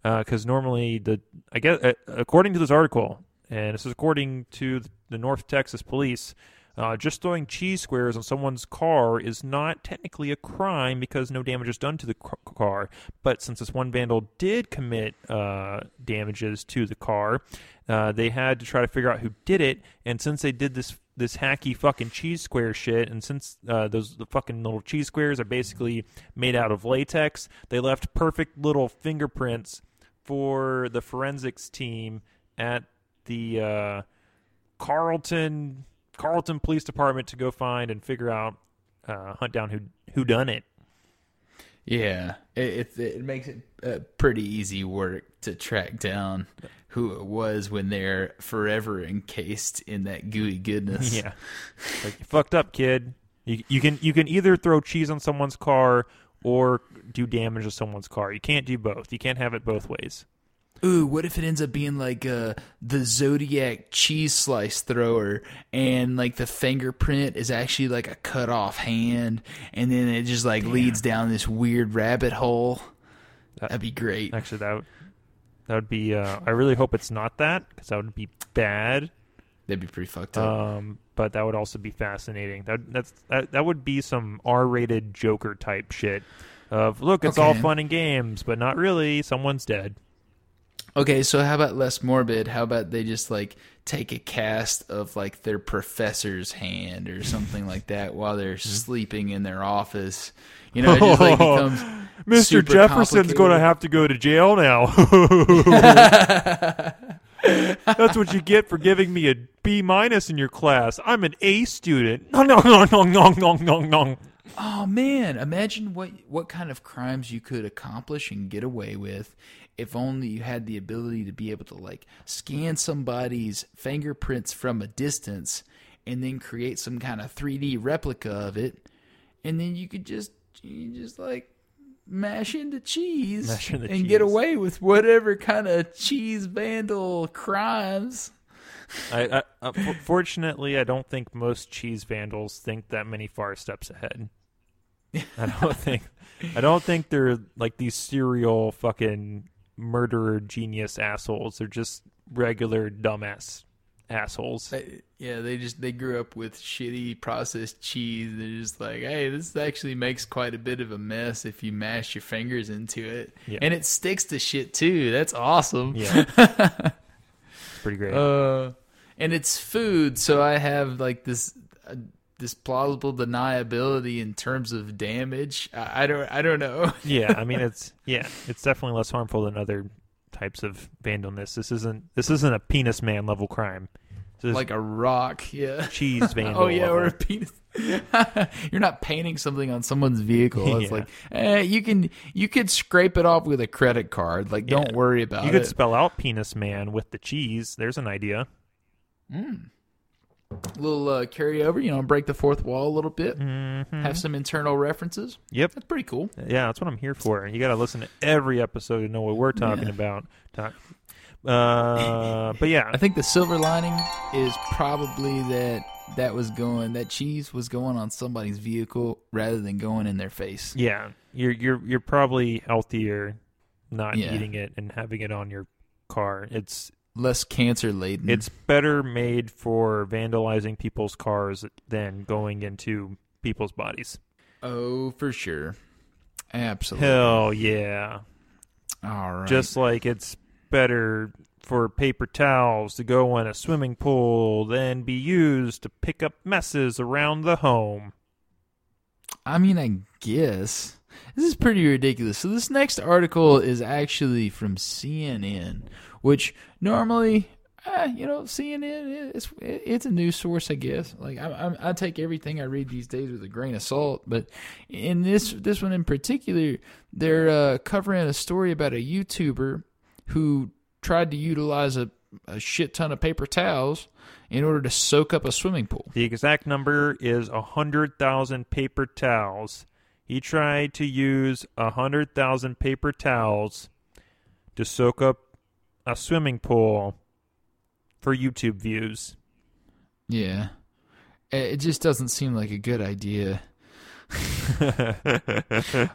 because normally the I guess uh, according to this article and this is according to the North Texas Police. Uh, just throwing cheese squares on someone's car is not technically a crime because no damage is done to the car. But since this one vandal did commit uh, damages to the car, uh, they had to try to figure out who did it. And since they did this this hacky fucking cheese square shit, and since uh, those the fucking little cheese squares are basically made out of latex, they left perfect little fingerprints for the forensics team at the uh, Carrollton Carrollton Police Department to go find and figure out, uh, hunt down who who done it. Yeah, it it, it makes it uh, pretty easy work to track down who it was when they're forever encased in that gooey goodness. [laughs] Yeah, like you fucked up, kid. You you can you can either throw cheese on someone's car or do damage to someone's car. You can't do both. You can't have it both ways. Ooh, what if it ends up being like uh, the Zodiac cheese slice thrower, and like the fingerprint is actually like a cut off hand, and then it just like leads down this weird rabbit hole? That- That'd be great. Actually, that would, that would be. Uh, I really hope it's not that because that would be bad. That'd be pretty fucked up. Um, but that would also be fascinating. That that's that, that would be some R-rated Joker type shit. Of look, it's all fun and games, but not really. Someone's dead. Okay, so how about less morbid? How about they just like take a cast of like their professor's hand or something like that while they're Mm-hmm. sleeping in their office? You know, it just like [laughs] becomes Mr. Jefferson's going to have to go to jail now. [laughs] That's what you get for giving me a B minus in your class. I'm an A student. No, no, no, no, no, no, no, no. Oh man, imagine what what kind of crimes you could accomplish and get away with if only you had the ability to be able to like scan somebody's fingerprints from a distance and then create some kind of 3D replica of it and then you could just you just like mash into cheese Mash into and get away with whatever kind of cheese vandal crimes. I, I, uh, f- fortunately, I don't think most cheese vandals think that many far steps ahead. I don't [laughs] think. I don't think they're like these serial fucking murderer genius assholes. They're just regular dumbass assholes. They- yeah, they just they grew up with shitty processed cheese. They're just like, hey, this actually makes quite a bit of a mess if you mash your fingers into it, Yeah. and it sticks to shit too. That's awesome. Yeah, [laughs] it's pretty great. Uh, and it's food, so I have like this uh, this plausible deniability in terms of damage. I, I don't I don't know. [laughs] yeah, I mean it's yeah, it's definitely less harmful than other types of vandalness. This isn't this isn't a penis man level crime. This like a rock, yeah. cheese [laughs] vandal. Oh yeah, or a penis. [laughs] You're not painting something on someone's vehicle. It's Yeah. like eh, you can you could scrape it off with a credit card. Like don't worry about it. you could it. spell out penis man with the cheese. There's an idea. Little uh, carryover, you know, break the fourth wall a little bit. Mm-hmm. Have some internal references. Yep. That's pretty cool. Yeah, that's what I'm here for. You got to listen to every episode to know what we're talking about. Talk. Uh, but yeah, I think the silver lining is probably that that was going that cheese was going on somebody's vehicle rather than going in their face. yeah, you're you're you're probably healthier not Yeah. eating it and having it on your car. It's Less cancer laden. it's better made for vandalizing people's cars than going into people's bodies. oh for sure. Absolutely. Hell yeah. All right. Just like it's better for paper towels to go in a swimming pool than be used to pick up messes around the home. I mean, I guess this is pretty ridiculous. So this next article is actually from CNN, which normally, eh, you know, CNN it's it's a news source, I guess. Like I, I, I take everything I read these days with a grain of salt, but in this this one in particular, they're uh, covering a story about a YouTuber who tried to utilize a, a shit ton of paper towels in order to soak up a swimming pool. The exact number is a 100,000 paper towels. He tried to use a 100,000 paper towels to soak up a swimming pool for YouTube views. Yeah. It just doesn't seem like a good idea. [laughs]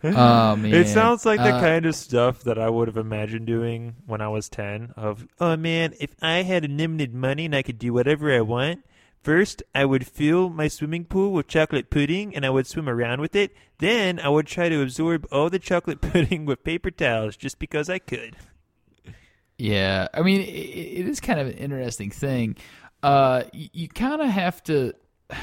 Oh man. It sounds like the Uh, kind of stuff that I would have imagined doing when I was 10 of, oh man, if I had unlimited money and I could do whatever I want, first I would fill my swimming pool with chocolate pudding and I would swim around with it. Then I would try to absorb all the chocolate [laughs] pudding with paper towels just because I could. Yeah, I mean, it, it is kind of an interesting thing. Uh, you, you kind of have to. [sighs]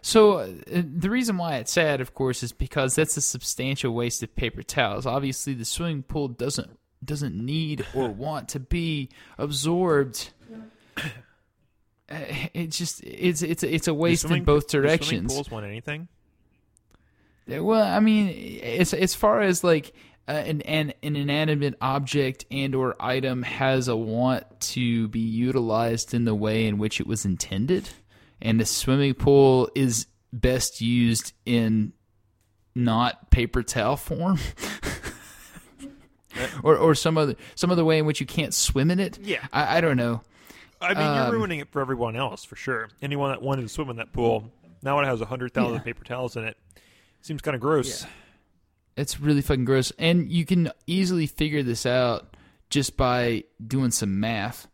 So uh, the reason why it's sad, of course, is because that's a substantial waste of paper towels. Obviously, the swimming pool doesn't doesn't need or [laughs] want to be absorbed. [laughs] Uh, It's just it's it's it's a waste swimming- in both directions. pools want anything? Well, I mean, as as far as like uh, an, an an inanimate object and or item has a want to be utilized in the way in which it was intended, and the swimming pool is best used in not paper towel form. [laughs] or, or some other some other way in which you can't swim in it. Yeah. I, I don't know. I mean, Um, you're ruining it for everyone else for sure. Anyone that wanted to swim in that pool, now it has a 100,000 Yeah. paper towels in it. Seems kind of gross. It's really fucking gross. And you can easily figure this out just by doing some math.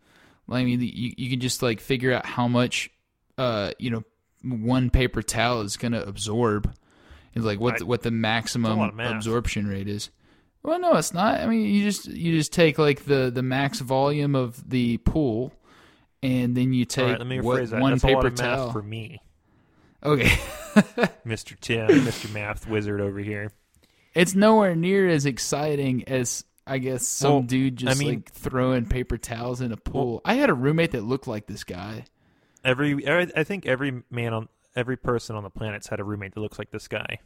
I mean, you, you can just like figure out how much, uh, you know, one paper towel is going to absorb, and like what I- the, what the maximum lot of math. absorption rate is. Well, no, it's not. I mean, you just you just take like the the max volume of the pool, and then you take right, let me rephrase that. one That's paper towel. math for me, okay. [laughs] Mr. Tim, Mr. Math Wizard over here. It's nowhere near as exciting as I guess some Well, dude just I mean- like throwing paper towels in a pool. I had a roommate that looked like this guy. Every, I think every man on, every person on the planet's had a roommate that looks like this guy.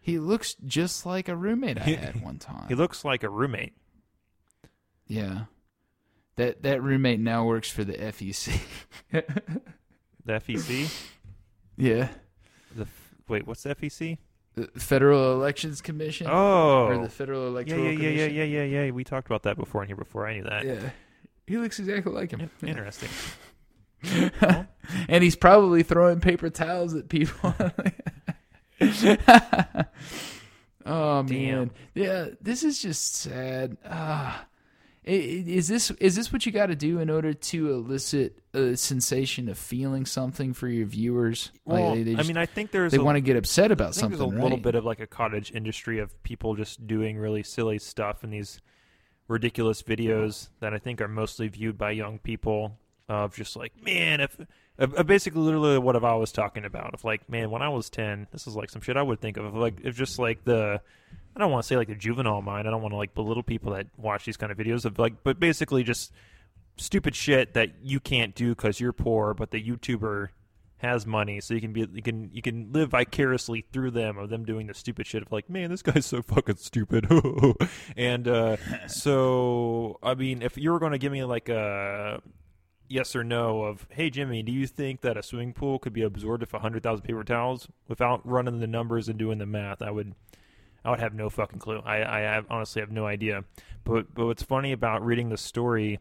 He looks just like a roommate I had one [laughs] time. He looks like a roommate. yeah. That that roommate now works for the FEC. [laughs] The FEC. yeah. The f- wait, what's the FEC? The Federal Elections Commission Oh, or the Federal yeah, Electoral yeah, yeah, yeah, Commission. yeah, yeah, yeah. We talked about that before in here before. I knew that. Yeah. He looks exactly like him. Yep, Interesting. [laughs] and he's probably throwing paper towels at people. [laughs] oh man, yeah, this is just sad. Ah, is this is this what you got to do in order to elicit a sensation of feeling something for your viewers? Like, Well, they, they I mean, I think there's they a, want to get upset about something. there's a little bit of like a cottage industry of people just doing really silly stuff in these ridiculous videos that I think are mostly viewed by young people. Of just like, man, if basically literally what I was talking about. Of like, man, when I was ten, this is like some shit I would think of. of like, if just like the, I don't want to say like the juvenile mind. I don't want to like belittle people that watch these kind of videos of like, but basically just stupid shit that you can't do because you're poor, but the YouTuber has money, so you can be you can you can live vicariously through them of them doing the stupid shit of like, man, this guy's so fucking stupid. [laughs] and uh, so I mean, if you were going to give me like a yes or no of, hey Jimmy, do you think that a swimming pool could be absorbed if hundred thousand paper towels without running the numbers and doing the math? I would. I would have no fucking clue. I, I have, honestly have no idea. But but what's funny about reading the story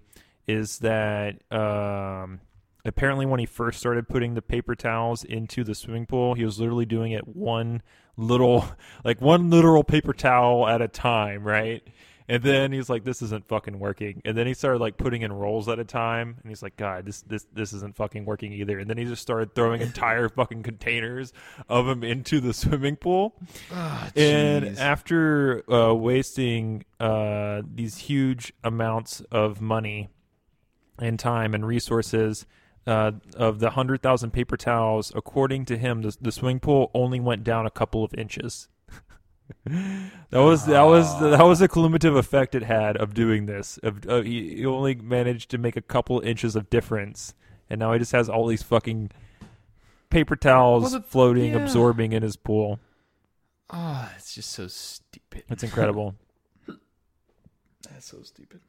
is that um, apparently when he first started putting the paper towels into the swimming pool, he was literally doing it one little, [laughs] like one literal paper towel at a time, right? And then he's like, "This isn't fucking working." And then he started like putting in rolls at a time, and he's like, "God, this this this isn't fucking working either." And then he just started throwing entire [laughs] fucking containers of them into the swimming pool. Ah, And after uh, wasting uh, these huge amounts of money and time and resources uh, of the hundred thousand paper towels, according to him, the, the swimming pool only went down a couple of inches. [laughs] that was that was that was the cumulative effect it had of doing this. Of uh, he, he only managed to make a couple inches of difference, and now he just has all these fucking paper towels Well, the- floating, yeah. absorbing in his pool. Ah, it's just so stupid. It's incredible. [laughs] That's so stupid.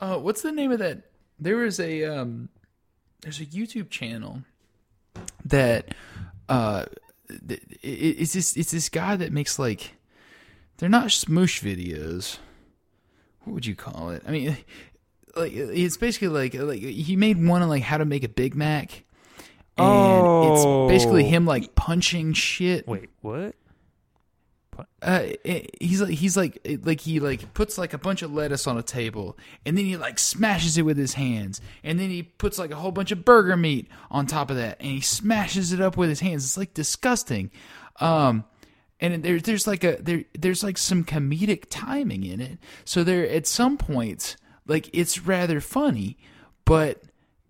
Uh, what's the name of that? There is a um, there's a YouTube channel that uh, it's this it's this guy that makes like they're not smoosh videos. What would you call it? I mean, like it's basically like like he made one on like how to make a Big Mac. And it's basically Oh. him like punching shit Wait, what? uh, he's like he's like like he like puts like a bunch of lettuce on a table and then he like smashes it with his hands and then he puts like a whole bunch of burger meat on top of that and he smashes it up with his hands it's like disgusting um and there's there's like a there there's like some comedic timing in it so there at some points like it's rather funny but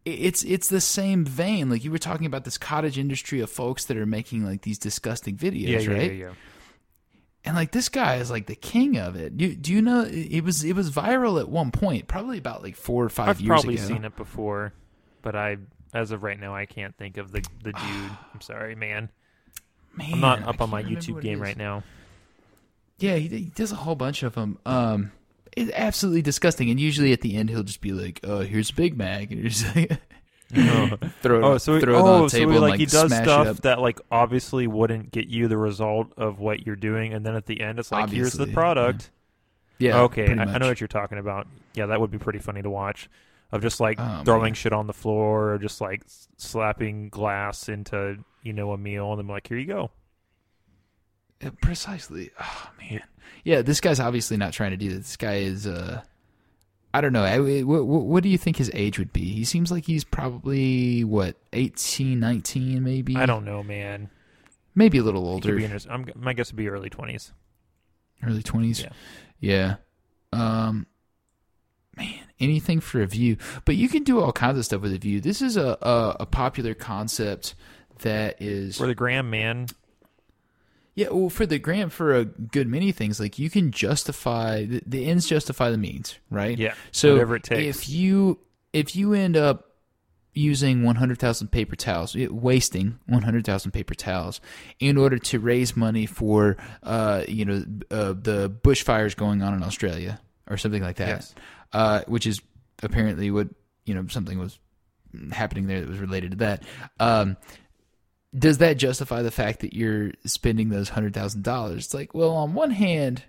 it's it's the same vein like you were talking about this cottage industry of folks that are making like these disgusting videos Yeah, yeah, right yeah, yeah. and like this guy is like the king of it. Do, do you know it was it was viral at one point, probably about like four or 5 I've years probably ago. seen it before, but I, as of right now, I can't think of the the dude. I'm sorry, man. Man, I'm not up on my YouTube game right now. Yeah, he, he does a whole bunch of them. Um, it's absolutely disgusting. And usually at the end, he'll just be like, "Oh, here's Big Mac," [laughs] and you're just like, [laughs] throw it, Oh, so he, throw it on oh, the so table he, and like like he does stuff that like obviously wouldn't get you the result of what you're doing, and then at the end, it's like here's the product. Yeah, okay, I, I know what you're talking about. Yeah, that would be pretty funny to watch. Of just like Oh, throwing man. shit on the floor, or just like slapping glass into you know a meal, and then like here you go. Precisely. Oh man, yeah. This guy's obviously not trying to do this. This guy is. uh I don't know. I, what, what do you think his age would be? He seems like he's probably what 18, 19 maybe. I don't know, man. Maybe a little older, his, I'm, my guess would be early twenties. early twenties. Yeah. Yeah. Um. Man, anything for a view, but you can do all kinds of stuff with a view. This is a a, a popular concept that is For the gram, man. Yeah, well, for the grant, for a good many things, like you can justify the, the ends justify the means, right? Yeah, So whatever it takes. if you if you end up using one hundred thousand paper towels, wasting one hundred thousand paper towels in order to raise money for, uh, you know, uh, the bushfires going on in Australia or something like that, Yes. uh, which is apparently what you know something was happening there that was related to that. Um, does that justify the fact that you're spending those hundred thousand dollars? It's like, well, on one hand,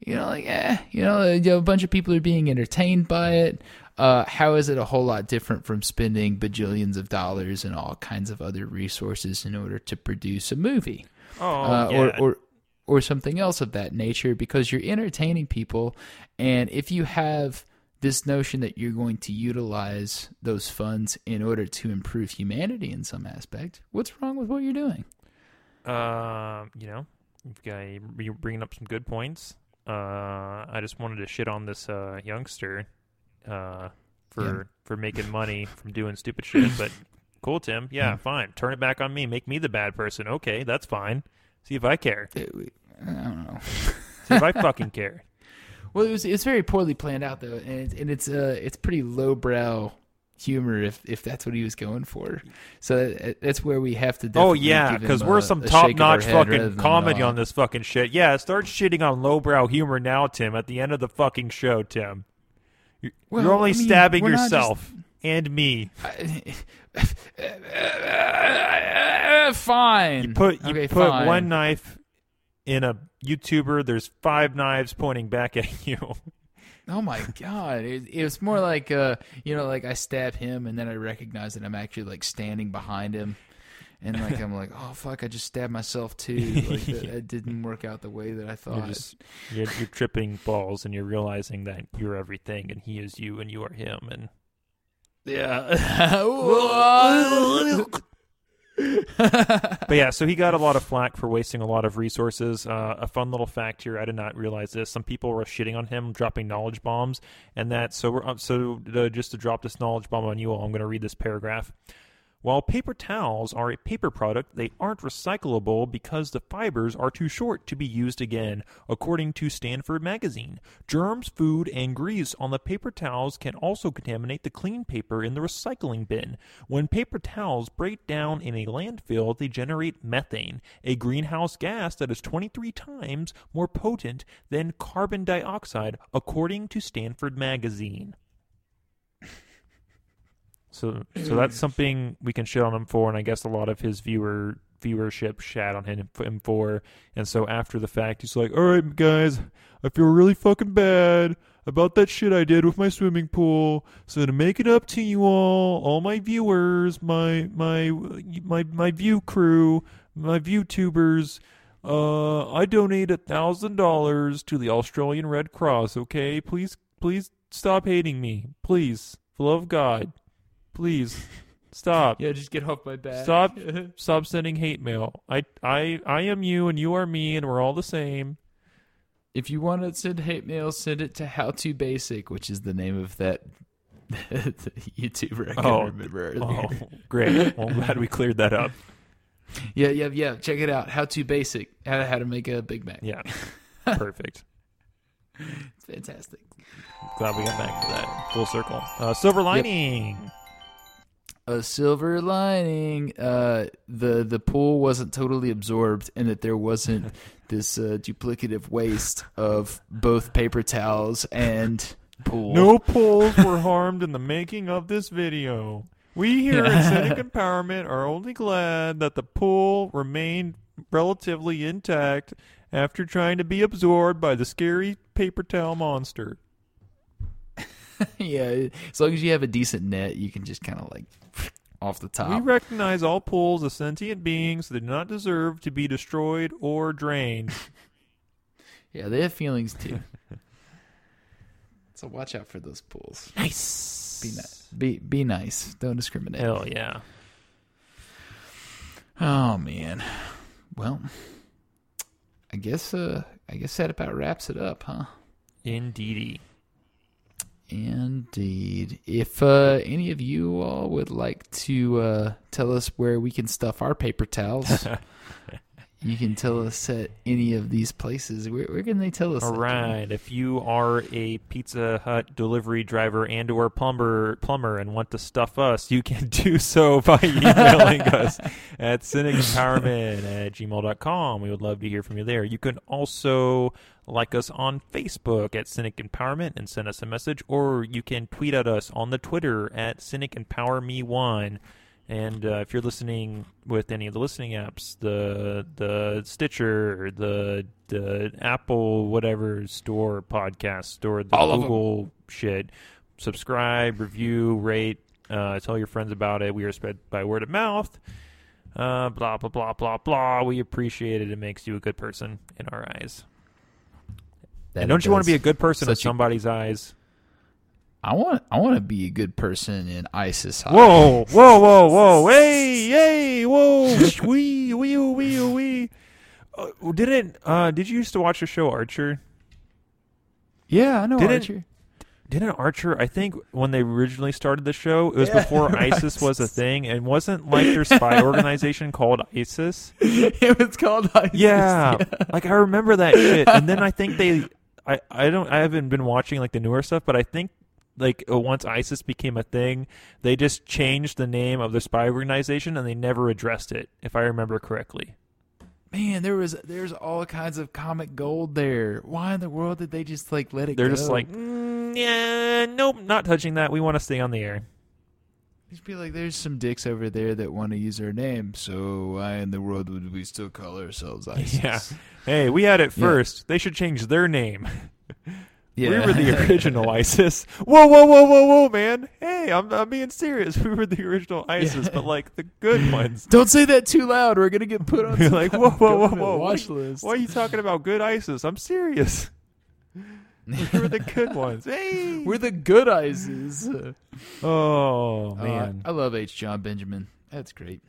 you know, like, eh, you know, you know, a bunch of people are being entertained by it. Uh, how is it a whole lot different from spending bajillions of dollars and all kinds of other resources in order to produce a movie? Oh, uh, yeah. or, or or something else of that nature because you're entertaining people and if you have this notion that you're going to utilize those funds in order to improve humanity in some aspect what's wrong with what you're doing Um, you know, you've got you're bringing up some good points. Uh, I just wanted to shit on this uh, youngster uh, for for making [laughs] money from doing stupid shit. But cool, Tim. Yeah, fine. Turn it back on me. Make me the bad person. Okay, that's fine. See if I care. I don't know. See if I fucking [laughs] care. Well, it was it's very poorly planned out though, and it's, and it's uh it's pretty lowbrow humor if if that's what he was going for. So that, that's where we have to. Oh yeah, because we're some top shake of our notch fucking comedy on this fucking shit. Yeah, start shitting on lowbrow humor now, Tim. At the end of the fucking show, Tim. You're, Well, you're only I mean, stabbing yourself and me. [laughs] fine. You put you okay, put fine. one knife in a YouTuber. There's five knives pointing back at [laughs] you. Oh my god! It, it was more like uh, you know, like I stab him and then I recognize that I'm actually like standing behind him, and like I'm like, oh fuck, I just stabbed myself too. [laughs] Like that, that didn't work out the way that I You're thought. just you're, you're tripping balls, and you're realizing that you're everything, and he is you, and you are him, and Yeah. [laughs] [laughs] But yeah, so he got a lot of flack for wasting a lot of resources. Uh, a fun little fact here: I did not realize this. Some people were shitting on him, dropping knowledge bombs, and that. So we're uh, so uh, just to drop this knowledge bomb on you all, I'm going to read this paragraph. While paper towels are a paper product, they aren't recyclable because the fibers are too short to be used again, according to Stanford Magazine. Germs, food, and grease on the paper towels can also contaminate the clean paper in the recycling bin. When paper towels break down in a landfill, they generate methane, a greenhouse gas that is 23 times more potent than carbon dioxide, according to Stanford Magazine. So, so that's something we can shit on him for, and I guess a lot of his viewer viewership shat on him, him for. And so after the fact, he's like, "All right, guys, I feel really fucking bad about that shit I did with my swimming pool. So to make it up to you all, all my viewers, my my my my view crew, my view tubers." Uh, I donate a thousand dollars to the Australian Red Cross. Okay, please, please stop hating me, please, for the love of God. Please stop. yeah, just get off my back. Stop [laughs] stop sending hate mail. I I I am you and you are me and we're all the same. If you want to send hate mail, send it to How To Basic, which is the name of that [laughs] YouTuber. I can't Oh, remember. Oh, great. [laughs] Well, I'm glad we cleared that up. Yeah, yeah, yeah. Check it out. How To Basic. How to, how to make a Big Mac. Yeah. Perfect. It's fantastic. Glad we got back to that. Full circle. Uh, silver lining. A silver lining. Uh, the the pool wasn't totally absorbed, and that there wasn't [laughs] this uh, duplicative waste of both paper towels and pool. No pools were harmed in the making of this video. We here at Cynic [laughs] Empowerment are only glad that the pool remained relatively intact after trying to be absorbed by the scary paper towel monster. [laughs] yeah, as long as you have a decent net, you can just kind of like [laughs] off the top. We recognize all pools as sentient beings that do not deserve to be destroyed or drained. [laughs] yeah, they have feelings too. so watch out for those pools. Nice. Be nice. Be be nice. Don't discriminate. Hell yeah. Oh man. Well, I guess uh I guess that about wraps it up, huh? Indeedy. Indeed. If uh, any of you all would like to uh, tell us where we can stuff our paper towels, [laughs] you can tell us at any of these places. Where, where can they tell us? All right. If you are a Pizza Hut delivery driver and or plumber plumber and want to stuff us, you can [laughs] do so by emailing [laughs] us at cynicempowerment at gmail.com. We would love to hear from you there. You can also like us on Facebook at Cynic Empowerment and send us a message, or you can tweet at us on the Twitter at Cynic Empower Me One. And uh, if you're listening with any of the listening apps, the the Stitcher, the the Apple whatever store podcast store, the All. Google shit, subscribe, review, rate, uh, tell your friends about it. We are spread by word of mouth. Uh, blah blah blah blah blah. We appreciate it. It makes you a good person in our eyes. That and don't you want to be a good person in Such a- somebody's eyes? I want. I want to be a good person in ISIS. eyes. Whoa, whoa, whoa, whoa! Hey, hey, whoa! wee, wee, wee, wee. Uh, didn't uh, did you used to watch the show Archer? Yeah, I know Didn't- Archer. Didn't Archer? I think when they originally started the show, it was Yeah, before [laughs] ISIS was a thing, and wasn't like their spy [laughs] organization called ISIS? [laughs] it was called ISIS. Yeah, like I remember that shit. And then I think they, I, I don't, I haven't been watching like the newer stuff, but I think like uh, once ISIS became a thing, they just changed the name of the spy organization and they never addressed it, if I remember correctly. Man, there was there's all kinds of comic gold there. Why in the world did they just like let it go? They're go? just like, mm, yeah, nope, not touching that. We want to stay on the air. just be like, there's some dicks over there that want to use our name. So why in the world would we still call ourselves [laughs] ISIS? Yeah. Hey, we had it Yeah. first. They should change their name. [laughs] yeah. We were the [laughs] original ISIS. Whoa, whoa, whoa, whoa, whoa, man. Hey, I'm, I'm being serious. [laughs] We were the original ISIS, but like the good [laughs] ones. Don't say that too loud. We're gonna get put on. You're like, whoa, whoa, whoa, whoa. Watch Why- list. Why are you talking about good ISIS? I'm serious. We were the good ones. Hey. We're the good ISIS. oh, Uh, man. I love H. Jon Benjamin. That's great.